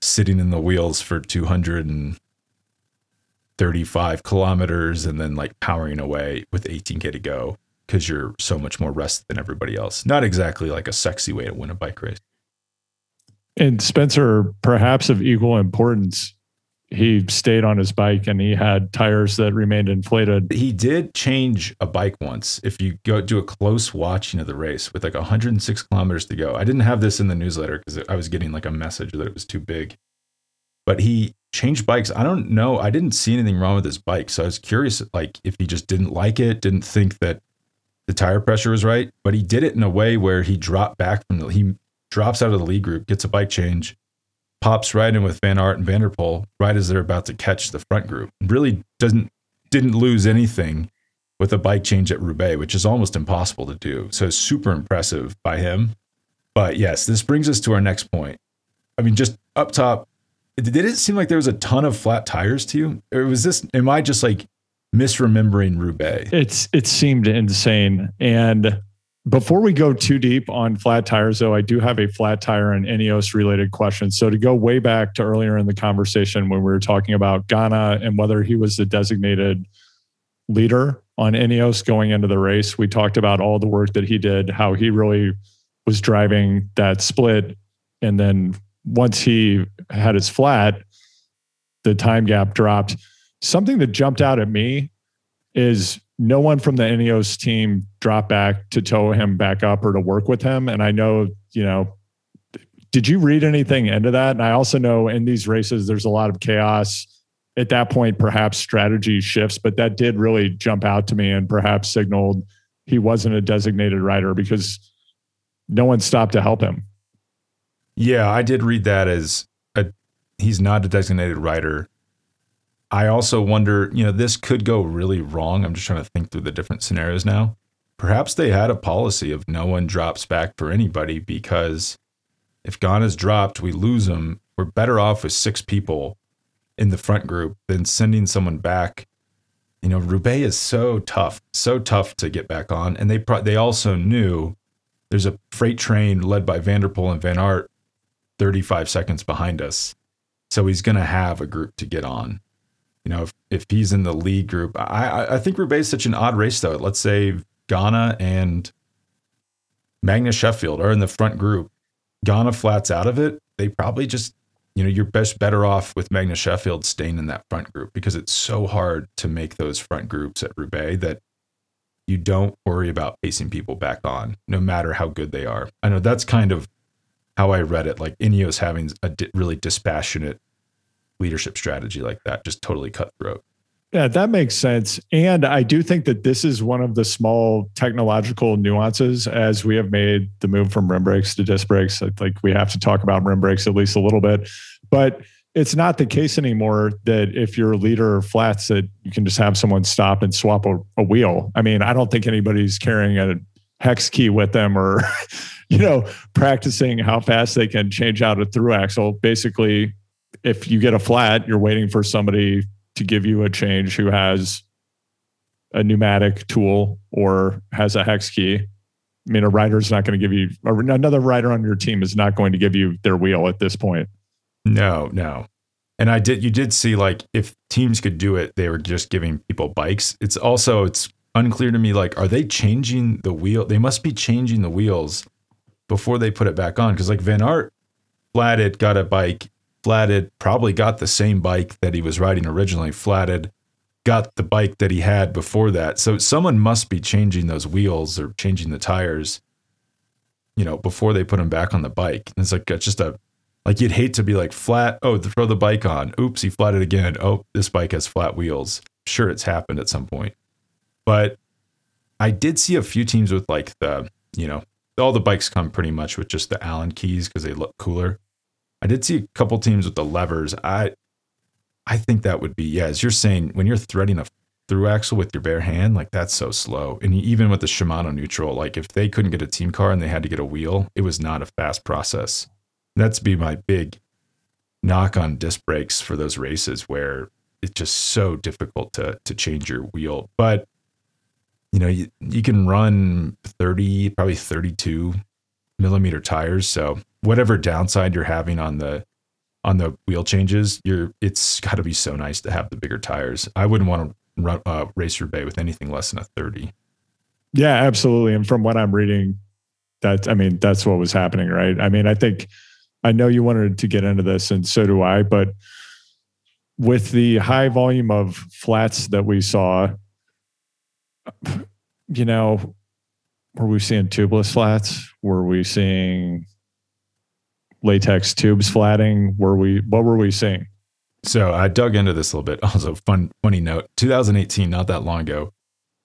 sitting in the wheels for 235 kilometers and then like powering away with 18k to go because you're so much more rested than everybody else. Not exactly like a sexy way to win a bike race. And Spencer, perhaps of equal importance, he stayed on his bike and he had tires that remained inflated. He did change a bike once. If you go do a close watching of the race with like 106 kilometers to go, I didn't have this in the newsletter because I was getting like a message that it was too big. But he changed bikes. I don't know. I didn't see anything wrong with his bike, so I was curious, like if he just didn't like it, didn't think that the tire pressure was right. But he did it in a way where he dropped back from the he drops out of the lead group, gets a bike change, pops right in with Van Aert and Van der Poel right as they're about to catch the front group. Really doesn't didn't lose anything with a bike change at Roubaix, which is almost impossible to do. So super impressive by him. But yes, this brings us to our next point. I mean, just up top, did it seem like there was a ton of flat tires to you? Or was this, am I just like misremembering Roubaix? It's, it seemed insane. And before we go too deep on flat tires, though, I do have a flat tire and Ineos related question. So to go way back to earlier in the conversation when we were talking about Ganna and whether he was the designated leader on Ineos going into the race. We talked about all the work that he did, how he really was driving that split. And then once he had his flat, the time gap dropped. Something that jumped out at me is no one from the Ineos team dropped back to tow him back up or to work with him. And I know, you know, did you read anything into that? And I also know in these races, there's a lot of chaos at that point, perhaps strategy shifts, but that did really jump out to me and perhaps signaled he wasn't a designated rider because no one stopped to help him. Yeah, I did read that as a he's not a designated rider. I also wonder, you know, this could go really wrong. I'm just trying to think through the different scenarios now. Perhaps they had a policy of no one drops back for anybody because if Ganna's dropped, we lose him. We're better off with six people in the front group than sending someone back. You know, Roubaix is so tough, so tough to get back on, and they pro- they also knew there's a freight train led by Van der Poel and Van Aert 35 seconds behind us, so he's going to have a group to get on. You know, if, if he's in the lead group, I I think Roubaix is such an odd race though. Let's say Ganna and Magnus Sheffield are in the front group. Ganna flats out of it. They probably just you know, you're best better off with Magnus Sheffield staying in that front group because it's so hard to make those front groups at Roubaix that you don't worry about pacing people back on, no matter how good they are. I know that's kind of how I read it, like Ineos having a di- really dispassionate leadership strategy like that, just totally cutthroat. Yeah, that makes sense. And I do think that this is one of the small technological nuances as we have made the move from rim brakes to disc brakes. Like we have to talk about rim brakes at least a little bit. But it's not the case anymore that if you're a leader flats that you can just have someone stop and swap a, a wheel. I mean, I don't think anybody's carrying a hex key with them or, (laughs) you know, practicing how fast they can change out a through axle. Basically, if you get a flat, you're waiting for somebody to give you a change who has a pneumatic tool or has a hex key. I mean, a rider's not going to give you, another rider on your team is not going to give you their wheel at this point. No, no. And I did, you did see like if teams could do it, they were just giving people bikes. It's also, it's unclear to me, like, are they changing the wheel? They must be changing the wheels before they put it back on. Cause like Van Aert flatted, got a bike flatted, probably got the same bike that he was riding originally, flatted, got the bike that he had before that. So someone must be changing those wheels or changing the tires, you know, before they put him back on the bike. And it's like it's just a like you'd hate to be like flat, oh, throw the bike on. Oops, he flatted again. Oh, this bike has flat wheels. Sure, it's happened at some point. But I did see a few teams with like the, you know, all the bikes come pretty much with just the Allen keys because they look cooler. I did see a couple teams with the levers. I I think that would be yeah, as you're saying, when you're threading a through axle with your bare hand, like that's so slow. And even with the Shimano neutral, like if they couldn't get a team car and they had to get a wheel, it was not a fast process. That's be my big knock on disc brakes for those races where it's just so difficult to to change your wheel. But you know, you, you can run 30, probably 32 millimeter tires. So whatever downside you're having on the on the wheel changes, you're it's got to be so nice to have the bigger tires. I wouldn't want to run uh, Roubaix with anything less than a 30. Yeah, absolutely. And from what I'm reading, that I mean, that's what was happening, right? I mean, I think I know you wanted to get into this, and so do I, but with the high volume of flats that we saw, you know, were we seeing tubeless flats? Were we seeing latex tubes flatting? Were we what were we seeing? So I dug into this a little bit. (laughs) Also, fun funny note: 2018, not that long ago,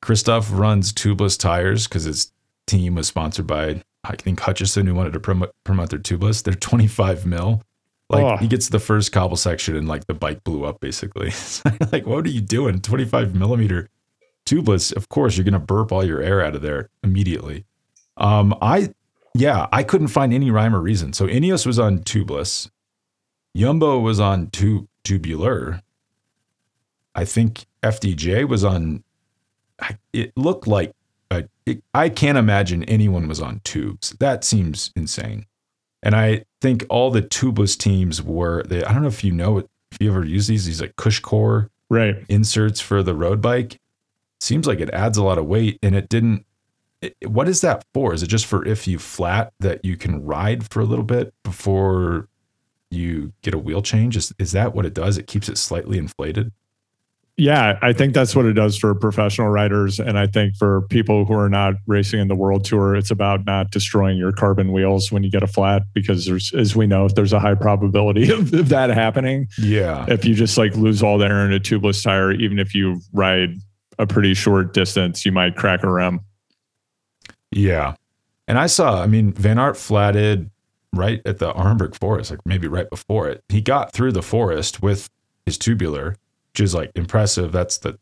Kristoff runs tubeless tires because his team was sponsored by I think Hutchinson who wanted to promote promote their tubeless. They're 25 mil. Like Oh. he gets the first cobble section and like the bike blew up basically. (laughs) like what are you doing? 25 millimeter tubeless. Of course you're gonna burp all your air out of there immediately. Um, I yeah, I couldn't find any rhyme or reason. So Ineos was on tubeless. Jumbo was on tube tubular. I think FDJ was on. I- It looked like a, it, I can't imagine anyone was on tubes. That seems insane. And I think all the tubeless teams were. They, I don't know if you know if you ever use these. These like CushCore Right. inserts for the road bike. Seems like it adds a lot of weight, and it didn't. It, what is that for? Is it just for if you flat that you can ride for a little bit before you get a wheel change? Is is that what it does? It keeps it slightly inflated. Yeah, I think that's what it does for professional riders. And I think for people who are not racing in the world tour, it's about not destroying your carbon wheels when you get a flat, because there's, as we know, there's a high probability of, (laughs) of that happening. Yeah, If you just like lose all the air in a tubeless tire, even if you ride a pretty short distance, you might crack a rim. yeah. And I saw. I mean, Van Aert flatted right at the Arenberg Forest, like maybe right before it. He got through the forest with his tubular, which is like impressive. That's the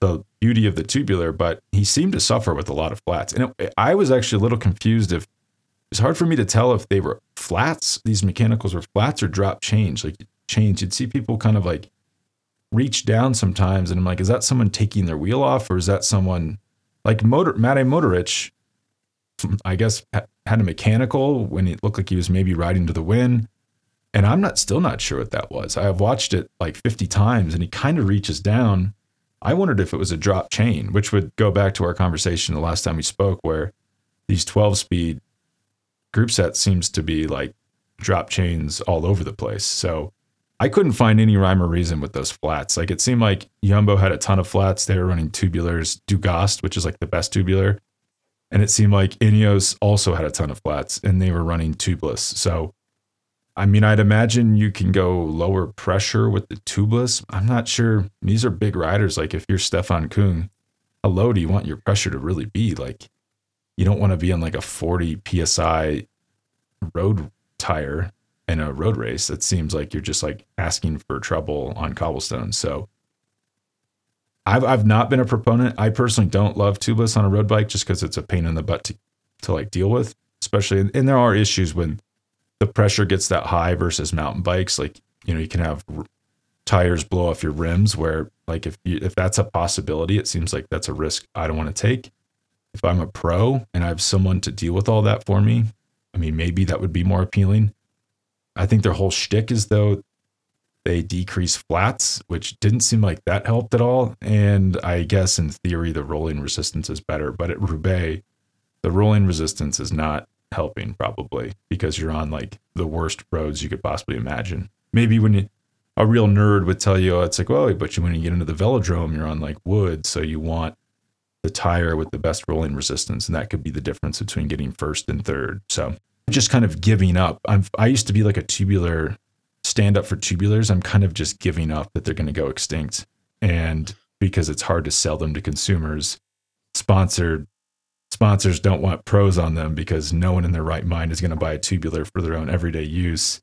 the beauty of the tubular, but he seemed to suffer with a lot of flats. And it, I was actually a little confused if it's hard for me to tell if they were flats, these mechanicals were flats or drop change, like change. You'd see people kind of like reach down sometimes, and I'm like, is that someone taking their wheel off, or is that someone like Motor Mate Mohoric? I guess had a mechanical when it looked like he was maybe riding to the win. And I'm not still not sure what that was. I have watched it like 50 times and he kind of reaches down. I wondered if it was a drop chain, which would go back to our conversation the last time we spoke, where these 12 speed group sets seems to be like drop chains all over the place. So I couldn't find any rhyme or reason with those flats. Like it seemed like Jumbo had a ton of flats. They were running tubulars, Dugast, which is like the best tubular. And it seemed like Ineos also had a ton of flats and they were running tubeless. So, I mean, I'd imagine you can go lower pressure with the tubeless. I'm not sure. These are big riders. Like if you're Stefan Küng, how low do you want your pressure to really be? Like you don't want to be on like a 40 psi road tire in a road race. It seems like you're just like asking for trouble on cobblestones. So I've I've not been a proponent. I personally don't love tubeless on a road bike just because it's a pain in the butt to, to like deal with, especially and there are issues when the pressure gets that high versus mountain bikes. Like you know you can have r- tires blow off your rims where like if you, if that's a possibility, it seems like that's a risk I don't want to take. If I'm a pro and I have someone to deal with all that for me, I mean maybe that would be more appealing. I think their whole shtick is though they decrease flats, which didn't seem like that helped at all. And I guess in theory, the rolling resistance is better. But at Roubaix, the rolling resistance is not helping probably because you're on like the worst roads you could possibly imagine. Maybe when you, a real nerd would tell you, it's like, well, but you, when you get into the velodrome, you're on like wood. So you want the tire with the best rolling resistance. And that could be the difference between getting first and third. So just kind of giving up. I'm, I used to be like a tubular stand up for tubulars, I'm kind of just giving up that they're going to go extinct. And because it's hard to sell them to consumers, sponsored sponsors don't want pros on them because no one in their right mind is going to buy a tubular for their own everyday use.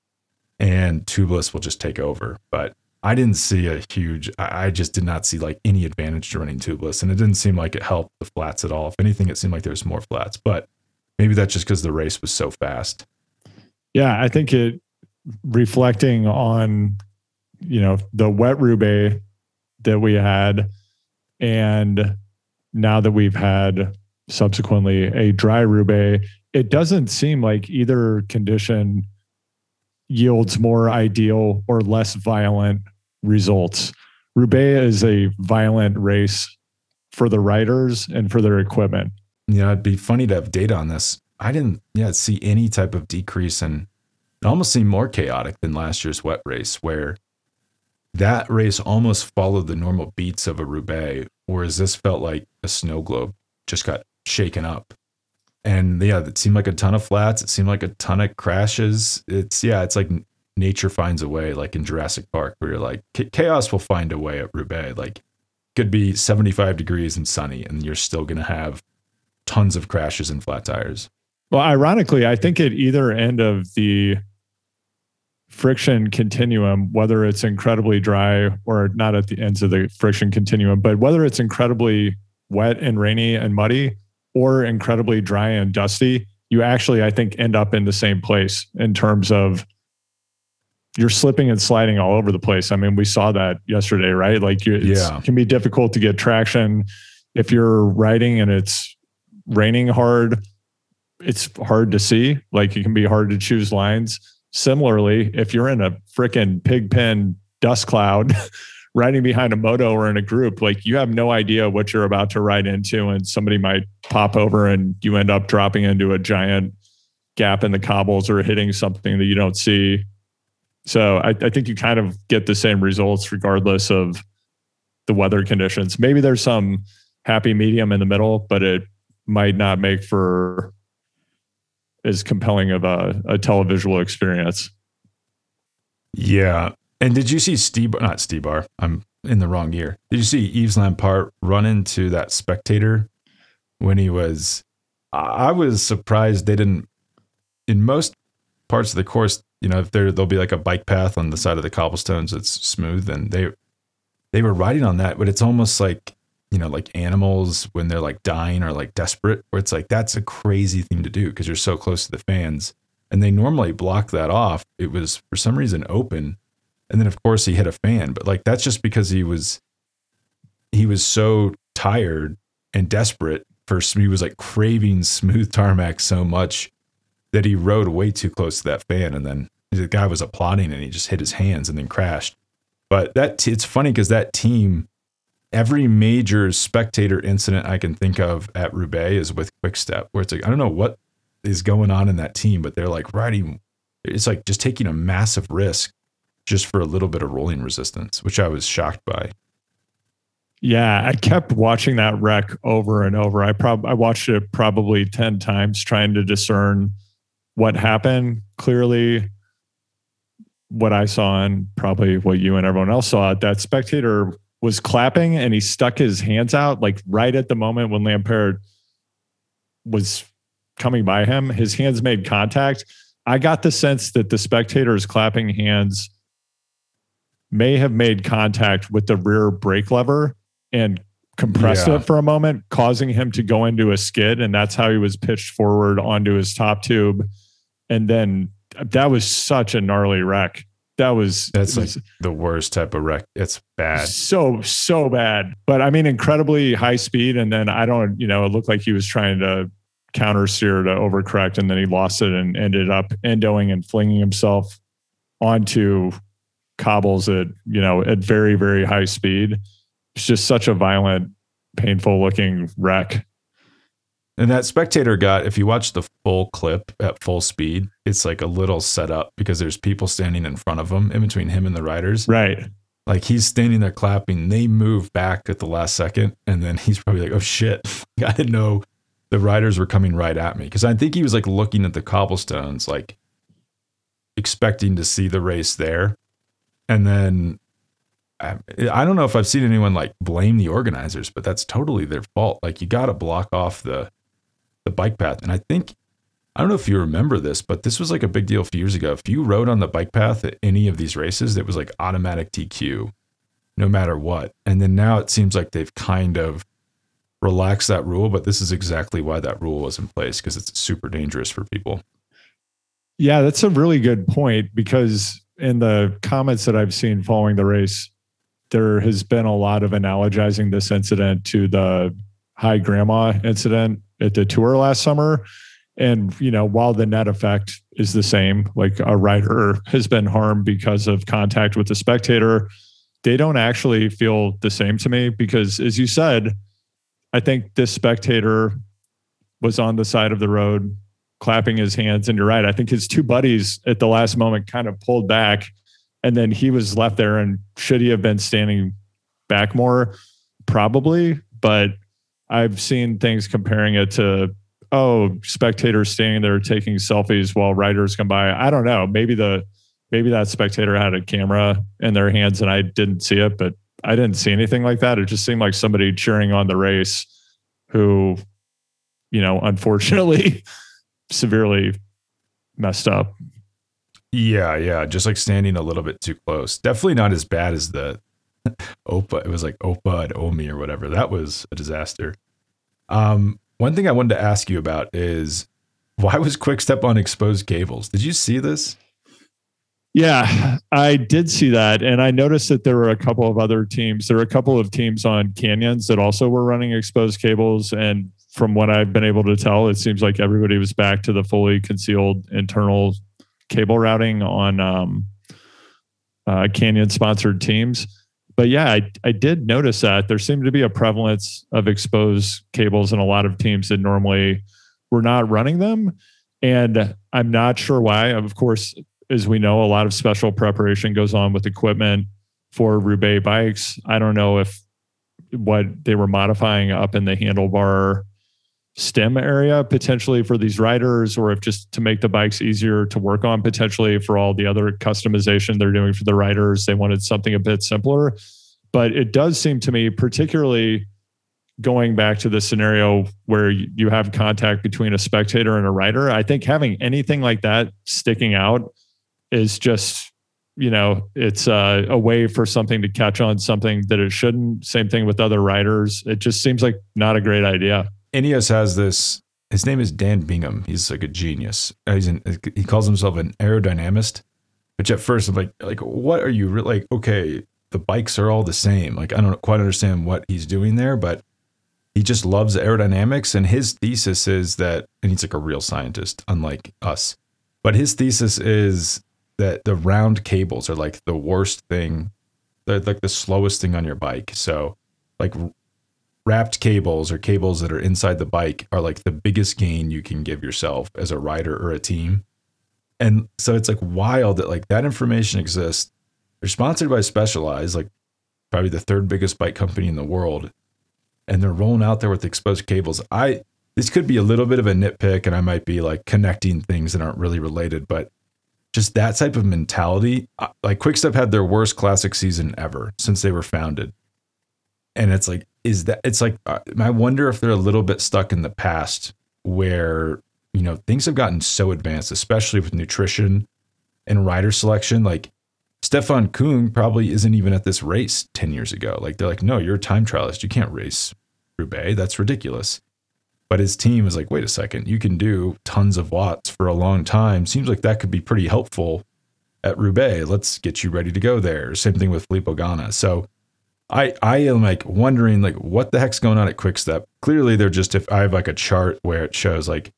And tubeless will just take over. But I didn't see a huge, I I just did not see like any advantage to running tubeless. And it didn't seem like it helped the flats at all. If anything, it seemed like there was more flats. But maybe that's just because the race was so fast. Yeah, I think it reflecting on you know the wet Roubaix that we had, and now that we've had subsequently a dry Roubaix, it doesn't seem like either condition yields more ideal or less violent results. Roubaix is a violent race for the riders and for their equipment. Yeah, it'd be funny to have data on this. I didn't yeah see any type of decrease in it almost seemed more chaotic than last year's wet race where that race almost followed the normal beats of a Roubaix, whereas this felt like a snow globe just got shaken up. And yeah, it seemed like a ton of flats. It seemed like a ton of crashes. It's yeah, it's like nature finds a way, like in Jurassic Park, where you're like chaos will find a way at Roubaix. Like could be 75 degrees and sunny, and you're still gonna have tons of crashes and flat tires. Well, ironically, I think at either end of the friction continuum, whether it's incredibly dry or not at the ends of the friction continuum, but whether it's incredibly wet and rainy and muddy or incredibly dry and dusty, you actually, I think, end up in the same place in terms of you're slipping and sliding all over the place. I mean, we saw that yesterday, right? Like, you, yeah. it can be difficult to get traction if you're riding and it's raining hard. It's hard to see. Like, it can be hard to choose lines Similarly, if you're in a freaking pig pen dust cloud (laughs) riding behind a moto or in a group, like you have no idea what you're about to ride into, and somebody might pop over and you end up dropping into a giant gap in the cobbles or hitting something that you don't see. So I, I think you kind of get the same results regardless of the weather conditions. Maybe there's some happy medium in the middle, but it might not make for as compelling of a, a televisual experience. Yeah. And did you see Steve, not Stybar, I'm in the wrong year. Did you see Yves Lampaert run into that spectator when he was, I was surprised they didn't, in most parts of the course, you know, if there, there'll be like a bike path on the side of the cobblestones it's smooth and they, they were riding on that, but it's almost like you know, like animals when they're like dying or like desperate, where it's like that's a crazy thing to do because you're so close to the fans. And they normally block that off. It was for some reason open. And then of course he hit a fan, but like that's just because he was he was so tired and desperate for he was like craving smooth (laughs) tarmac so much that he rode way too close to that fan and then the guy was applauding and he just hit his hands and then crashed. But that it's funny because that team every major spectator incident I can think of at Roubaix is with Quick Step, where it's like I don't know what is going on in that team, but they're like riding. It's like just taking a massive risk just for a little bit of rolling resistance, which I was shocked by. Yeah, I kept watching that wreck over and over. I prob I watched it probably 10 times trying to discern what happened. Clearly what I saw and probably what you and everyone else saw, that spectator was clapping and he stuck his hands out like right at the moment when Lampaert was coming by him. His hands made contact. I got the sense that the spectator's clapping hands may have made contact with the rear brake lever and compressed yeah. it for a moment, causing him to go into a skid. And that's how he was pitched forward onto his top tube. And then that was such a gnarly wreck that was that's was, like the worst type of wreck. It's bad. So so bad. But I mean incredibly high speed and then I don't, you know, it looked like he was trying to counter steer to overcorrect and then he lost it and ended up endoing and flinging himself onto cobbles at, you know, at very very high speed. It's just such a violent painful looking wreck. And that spectator got, if you watch the full clip at full speed, it's like a little setup because there's people standing in front of him, in between him and the riders. Right. Like he's standing there clapping. They move back at the last second. And then he's probably like, oh shit, (laughs) I didn't know the riders were coming right at me. Cause I think he was like looking at the cobblestones, like expecting to see the race there. And then um, I don't know if I've seen anyone like blame the organizers, but that's totally their fault. Like you got to block off the the bike path. And I think, I don't know if you remember this, but this was like a big deal a few years ago. If you rode on the bike path at any of these races, it was like automatic DQ no matter what. And then now it seems like they've kind of relaxed that rule, but this is exactly why that rule was in place because it's super dangerous for people. Yeah, that's a really good point because in the comments that I've seen following the race, there has been a lot of analogizing this incident to the high grandma incident at the tour last summer. And, you know, while the net effect is the same, like a rider has been harmed because of contact with the spectator, they don't actually feel the same to me because, as you said, I think this spectator was on the side of the road clapping his hands. And you're right. I think his two buddies at the last moment kind of pulled back and then he was left there. And should he have been standing back more? Probably. But I've seen things comparing it to oh, spectators standing there taking selfies while riders come by. I don't know. Maybe the maybe that spectator had a camera in their hands and I didn't see it, but I didn't see anything like that. It just seemed like somebody cheering on the race who, you know, unfortunately (laughs) severely messed up. Yeah, yeah, just like standing a little bit too close. Definitely not as bad as the Opa. It was like Opa and Omi or whatever. That was a disaster. Um, one thing I wanted to ask you about is why was Quickstep on exposed cables? Did you see this? Yeah, I did see that. And I noticed that there were a couple of other teams. There were a couple of teams on canyons that also were running exposed cables. And from what I've been able to tell, it seems like everybody was back to the fully concealed internal cable routing on um, uh, canyon sponsored teams. But yeah, I, I did notice that there seemed to be a prevalence of exposed cables in a lot of teams that normally were not running them. And I'm not sure why. Of course, as we know, a lot of special preparation goes on with equipment for Roubaix bikes. I don't know if what they were modifying up in the handlebar stem area potentially for these riders, or if just to make the bikes easier to work on potentially for all the other customization they're doing for the riders, they wanted something a bit simpler. But it does seem to me, particularly going back to the scenario where you have contact between a spectator and a rider, I think having anything like that sticking out is just you know it's uh, a way for something to catch on something that it shouldn't. Same thing with other riders. It just seems like not a great idea ineos has this his name is dan bigham he's like a genius uh, he's an, he calls himself an aerodynamist which at first i'm like like what are you re-? like okay the bikes are all the same like i don't quite understand what he's doing there but he just loves aerodynamics and his thesis is that and he's like a real scientist unlike us but his thesis is that the round cables are like the worst thing. They're like the slowest thing on your bike. So, like wrapped cables or cables that are inside the bike are like the biggest gain you can give yourself as a rider or a team. And so it's like wild that like that information exists. They're sponsored by Specialized, like probably the third biggest bike company in the world. And they're rolling out there with exposed cables. I this could be a little bit of a nitpick and I might be like connecting things that aren't really related, but just that type of mentality. Uh, like Quickstep had their worst classic season ever since they were founded. And it's like, is that, it's like, uh, I wonder if they're a little bit stuck in the past where, you know, things have gotten so advanced, especially with nutrition and rider selection. Like Stefan Küng probably isn't even at this race 10 years ago. Like they're like, no, you're a time trialist. You can't race Roubaix. That's ridiculous. But his team is like, wait a second, you can do tons of watts for a long time. Seems like that could be pretty helpful at Roubaix. Let's get you ready to go there. Same thing with Filippo Ganna. So I I am like wondering like what the heck's going on at Quickstep. Clearly they're just if I have like a chart where it shows like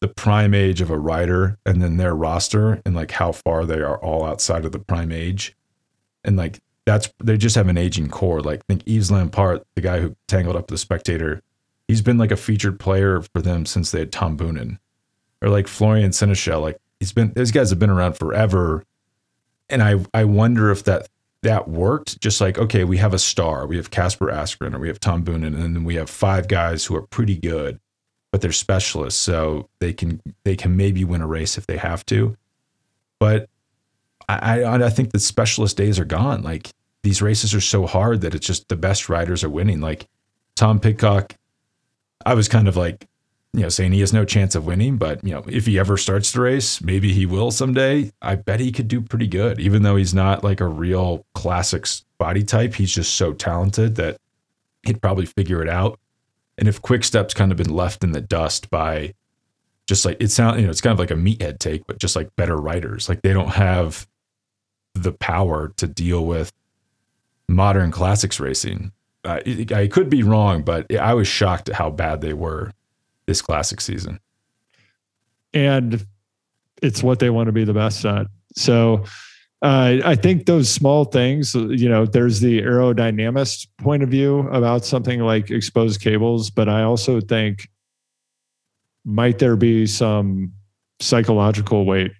the prime age of a rider and then their roster and like how far they are all outside of the prime age. And like that's they just have an aging core. Like think Yves Lampaert, the guy who tangled up the spectator, he's been like a featured player for them since they had Tom Boonen, or like Florian Sénéchal. Like he's been those guys have been around forever, and I I wonder if that that worked. Just like okay, we have a star, we have Kasper Asgreen, or we have Tom Boonen, and then we have five guys who are pretty good, but they're specialists, so they can they can maybe win a race if they have to. But I I, I think the specialist days are gone. Like these races are so hard that it's just the best riders are winning. Like Tom Pidcock I was kind of like, you know, saying he has no chance of winning, but you know, if he ever starts the race, maybe he will someday. I bet he could do pretty good, even though he's not like a real classics body type. He's just so talented that he'd probably figure it out. And if Quickstep's kind of been left in the dust by just like it sounds, you know, it's kind of like a meathead take, but just like better writers. Like they don't have the power to deal with modern classics racing uh, I could be wrong, but I was shocked at how bad they were this classic season. And it's what they want to be the best at. So uh, I think those small things, you know, there's the aerodynamist point of view about something like exposed cables, but I also think might there be some psychological weight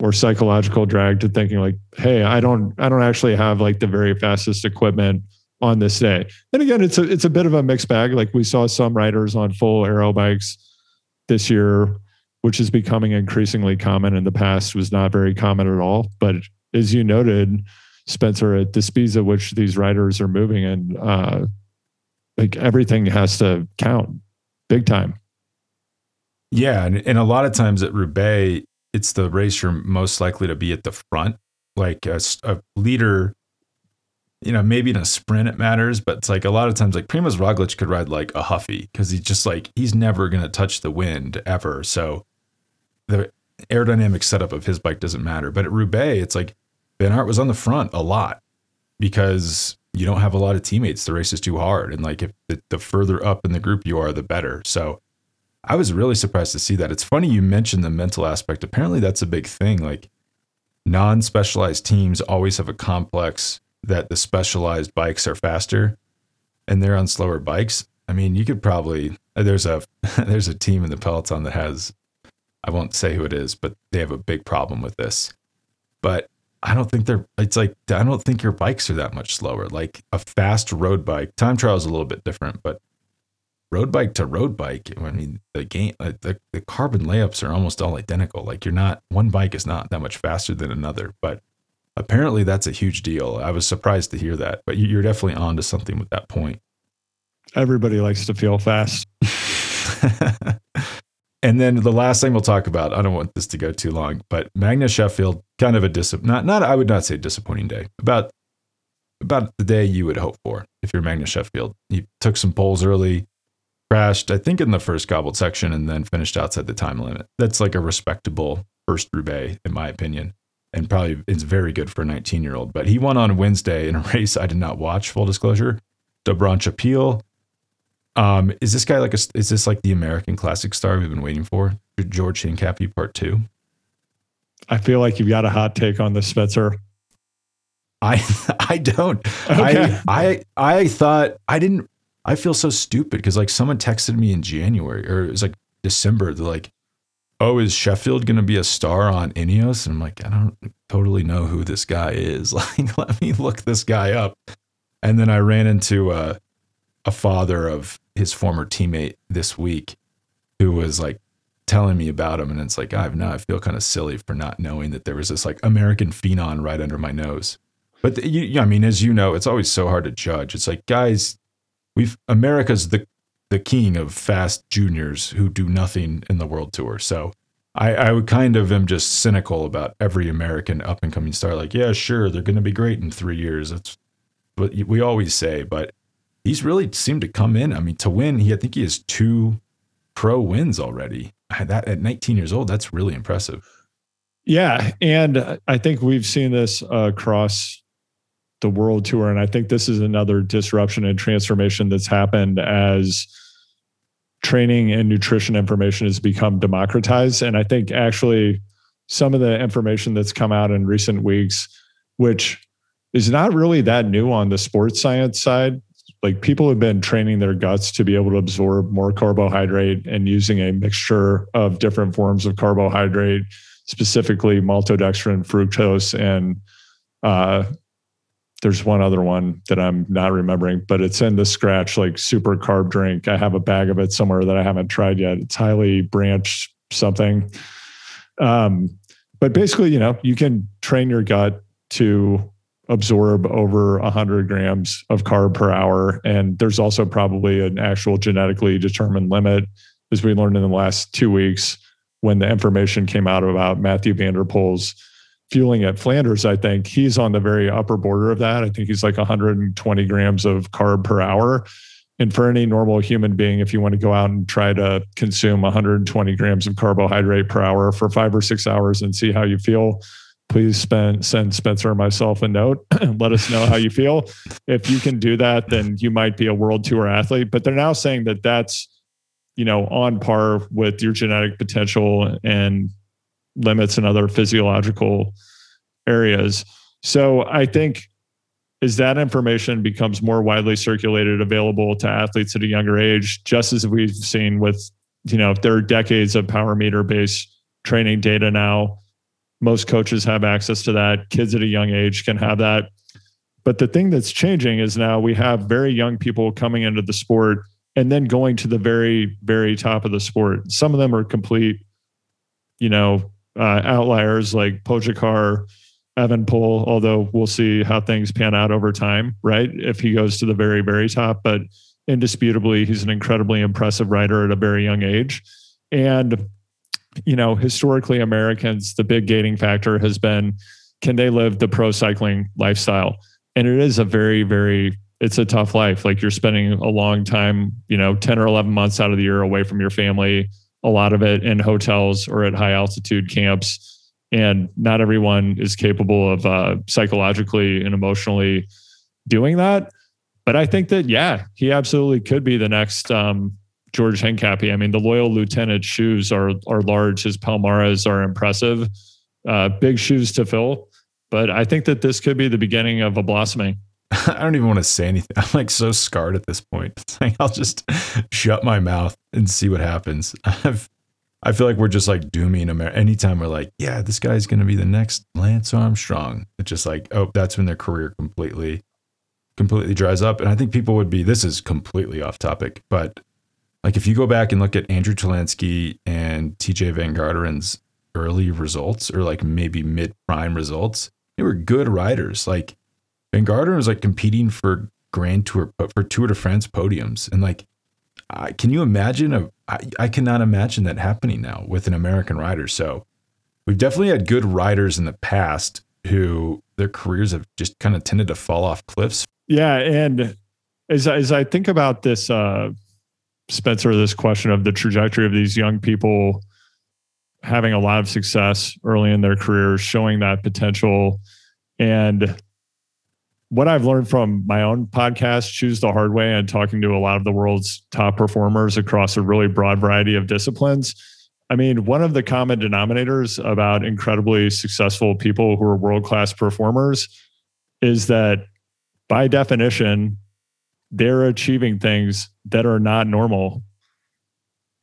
or psychological drag to thinking like, hey, I don't, I don't actually have like the very fastest equipment on this day. And again, it's a it's a bit of a mixed bag. Like we saw some riders on full aero bikes this year, which is becoming increasingly common. In the past, was not very common at all. But as you noted, Spencer, at the speeds at which these riders are moving, and uh, like everything has to count big time. Yeah, and, and a lot of times at Roubaix, it's the race you're most likely to be at the front. Like a, a leader, you know, maybe in a sprint it matters, but it's like a lot of times, like Primoz Roglic could ride like a Huffy because he's just like he's never going to touch the wind ever. So the aerodynamic setup of his bike doesn't matter. But at Roubaix, it's like Van Aert was on the front a lot because you don't have a lot of teammates. The race is too hard, and like if the, the further up in the group you are, the better. So I was really surprised to see that. It's funny you mentioned the mental aspect. Apparently, that's a big thing. Like non specialized teams always have a complex that the specialized bikes are faster and they're on slower bikes. I mean, you could probably there's a (laughs) there's a team in the peloton that has I won't say who it is, but they have a big problem with this. But I don't think they're it's like I don't think your bikes are that much slower. Like a fast road bike, time trial is a little bit different, but road bike to road bike, I mean, the game, uh, the, the carbon layups are almost all identical. Like you're not, one bike is not that much faster than another, but apparently that's a huge deal. I was surprised to hear that, but you're definitely on to something with that point. Everybody likes to feel fast. (laughs) and then the last thing we'll talk about, I don't want this to go too long, but Magnus Sheffield, kind of a dis, not, not, I would not say disappointing day, about, about the day you would hope for if you're Magnus Sheffield. He took some poles early, crashed, I think, in the first cobbled section and then finished outside the time limit. That's like a respectable first Roubaix, in my opinion, and probably it's very good for a 19 year old. But he won on Wednesday in a (laughs) race I did not watch, full disclosure. Dobrancha Um, is this guy like a, is this like the American classic star we've been waiting for? George Hincapie part two? I feel like you've got a hot take on this, Spencer. I (laughs) I don't. Okay. I I I thought I didn't I feel so stupid because like someone texted me in January or it was like December. They're like, "Oh, is Sheffield going to be a star on Ineos?" And I'm like, I don't totally know who this guy is. (laughs) Like, let me look this guy up. And then I ran into a, uh, a father of his former teammate this week who was like telling me about him, and it's like I've now I feel kind of silly for not knowing that there was this like American phenom right under my nose. But the, you, I mean, as you know, it's always so hard to judge. It's like guys we've America's the the king of fast juniors who do nothing in the world tour. So I, I would kind of am just cynical about every American up and coming star. Like, yeah, sure, they're going to be great in three years. That's what we always say. But he's really seemed to come in. I mean, to win, he I think he has two pro wins already. That at 19 years old, that's really impressive. Yeah, and I think we've seen this uh, across the world tour. And I think this is another disruption and transformation that's happened as training and nutrition information has become democratized. And I think actually some of the information that's come out in recent weeks, which is not really that new on the sports science side. Like people have been training their guts to be able to absorb more carbohydrate and using a mixture of different forms of carbohydrate, specifically maltodextrin, fructose, and uh, there's one other one that I'm not remembering, but it's in the Skratch like super carb drink. I have a bag of it somewhere that I haven't tried yet. It's highly branched something. Um, but basically, you know, you can train your gut to absorb over 100 grams of carb per hour. And there's also probably an actual genetically determined limit, as we learned in the last two weeks when the information came out about Mathieu van der Poel's fueling at Flanders, I think he's on the very upper border of that. I think he's like 120 grams of carb per hour. And for any normal human being, if you want to go out and try to consume 120 grams of carbohydrate per hour for five or six hours and see how you feel, please spend, send Spencer or myself a note and (clears throat) let us know how you feel. If you can do that, then you might be a world tour athlete. But they're now saying that that's, you know, on par with your genetic potential and limits and other physiological areas. So I think as that information becomes more widely circulated, available to athletes at a younger age, just as we've seen with, you know, there are decades of power meter based training data now. Most coaches have access to that. Kids at a young age can have that. But the thing that's changing is now we have very young people coming into the sport and then going to the very, very top of the sport. Some of them are complete, you know, uh, outliers like Pogacar, Evenepoel, although we'll see how things pan out over time, right? If he goes to the very, very top, but indisputably, he's an incredibly impressive rider at a very young age. And, you know, historically, Americans, the big gating factor has been can they live the pro cycling lifestyle? And it is a very, very, it's a tough life. Like you're spending a long time, you know, 10 or 11 months out of the year away from your family, a lot of it in hotels or at high altitude camps. And not everyone is capable of uh, psychologically and emotionally doing that. But I think that, yeah, he absolutely could be the next um, George Hincapie. I mean, the loyal lieutenant shoes are are large. His Palmares are impressive. Uh, big shoes to fill. But I think that this could be the beginning of a blossoming. (laughs) I don't even want to say anything. I'm like so scarred at this point. (laughs) It's like I'll just shut my mouth and see what happens. (laughs) I've I feel like we're just like dooming America. Anytime we're like, yeah, this guy's going to be the next Lance Armstrong, it's just like, oh, that's when their career completely, completely dries up. And I think people would be, this is completely off topic, but like if you go back and look at Andrew Talansky and Tejay Van Garderen's early results or like maybe mid prime results, they were good riders. Like Van Garderen was like competing for Grand Tour for Tour de France podiums, and like, can you imagine? A, I, I cannot imagine that happening now with an American rider. So we've definitely had good riders in the past who their careers have just kind of tended to fall off cliffs. Yeah, and as as I think about this. uh Spencer this question of the trajectory of these young people having a lot of success early in their careers, showing that potential. And what I've learned from my own podcast, Choose the Hard Way, and talking to a lot of the world's top performers across a really broad variety of disciplines. I mean, one of the common denominators about incredibly successful people who are world class performers is that by definition, they're achieving things that are not normal.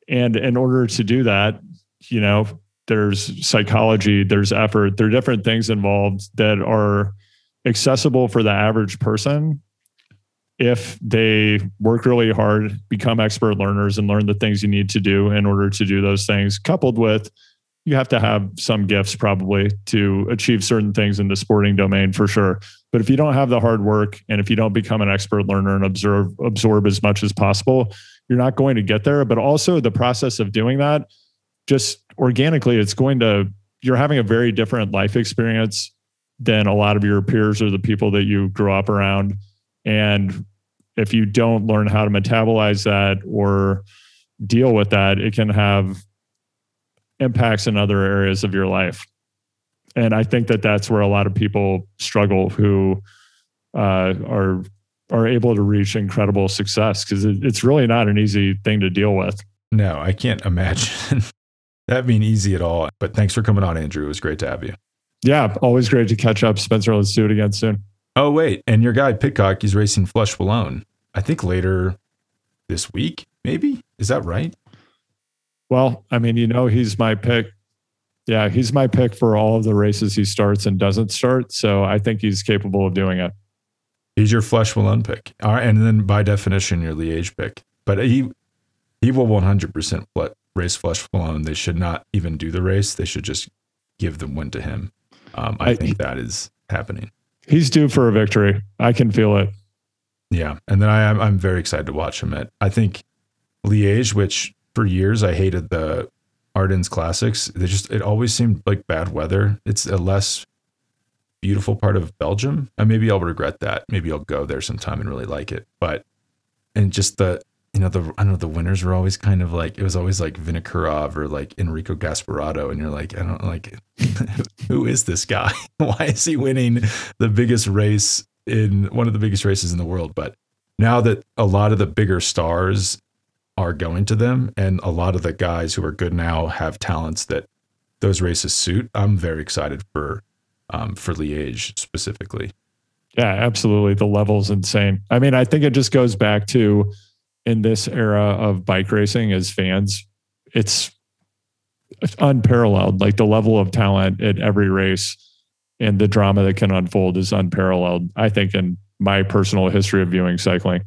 And in order to do that, you know, there's psychology, there's effort, there are different things involved that are accessible for the average person if they work really hard, become expert learners, and learn the things you need to do in order to do those things, coupled with you have to have some gifts probably to achieve certain things in the sporting domain for sure. But if you don't have the hard work and if you don't become an expert learner and absorb absorb as much as possible, you're not going to get there. But also the process of doing that, just organically, it's going to you're having a very different life experience than a lot of your peers or the people that you grew up around. And if you don't learn how to metabolize that or deal with that, it can have impacts in other areas of your life. And I think that that's where a lot of people struggle who uh, are are able to reach incredible success because it, it's really not an easy thing to deal with. No, I can't imagine (laughs) that being easy at all. But thanks for coming on, Andrew. It was great to have you. Yeah, always great to catch up, Spencer. Let's do it again soon. Oh wait, and your guy Pidcock, he's racing Flèche Wallonne. I think later this week, maybe. Is that right? Well, I mean, you know, he's my pick. Yeah, he's my pick for all of the races he starts and doesn't start. So I think he's capable of doing it. He's your Flèche Wallonne pick. All right, and then by definition, your Liège pick. But he he will 100% race Flèche Wallonne. They should not even do the race. They should just give the win to him. Um, I, I think that is happening. He's due for a victory. I can feel it. Yeah, and then I am I'm very excited to watch him at. I think Liège, which for years I hated the Ardennes Classics. They just it always seemed like bad weather. It's a less beautiful part of Belgium. And maybe I'll regret that. Maybe I'll go there sometime and really like it. But and just the you know the I know the winners were always kind of like it was always like Vinokurov or like Enrico Gasparotto and you're like I don't like (laughs) who is this guy? (laughs) Why is he winning the biggest race in one of the biggest races in the world? But now that a lot of the bigger stars are going to them. And a lot of the guys who are good now have talents that those races suit. I'm very excited for um, for Liège specifically. Yeah, absolutely. The level's insane. I mean, I think it just goes back to in this era of bike racing as fans, it's unparalleled. Like the level of talent at every race and the drama that can unfold is unparalleled, I think, in my personal history of viewing cycling.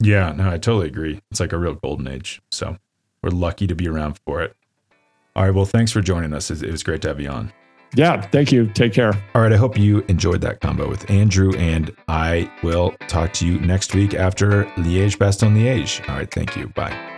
Yeah, no, I totally agree. It's like a real golden age. So we're lucky to be around for it. All right. Well, thanks for joining us. It was great to have you on. Yeah. Thank you. Take care. All right. I hope you enjoyed that combo with Andrew, and I will talk to you next week after Liège Bastogne Liège. All right. Thank you. Bye.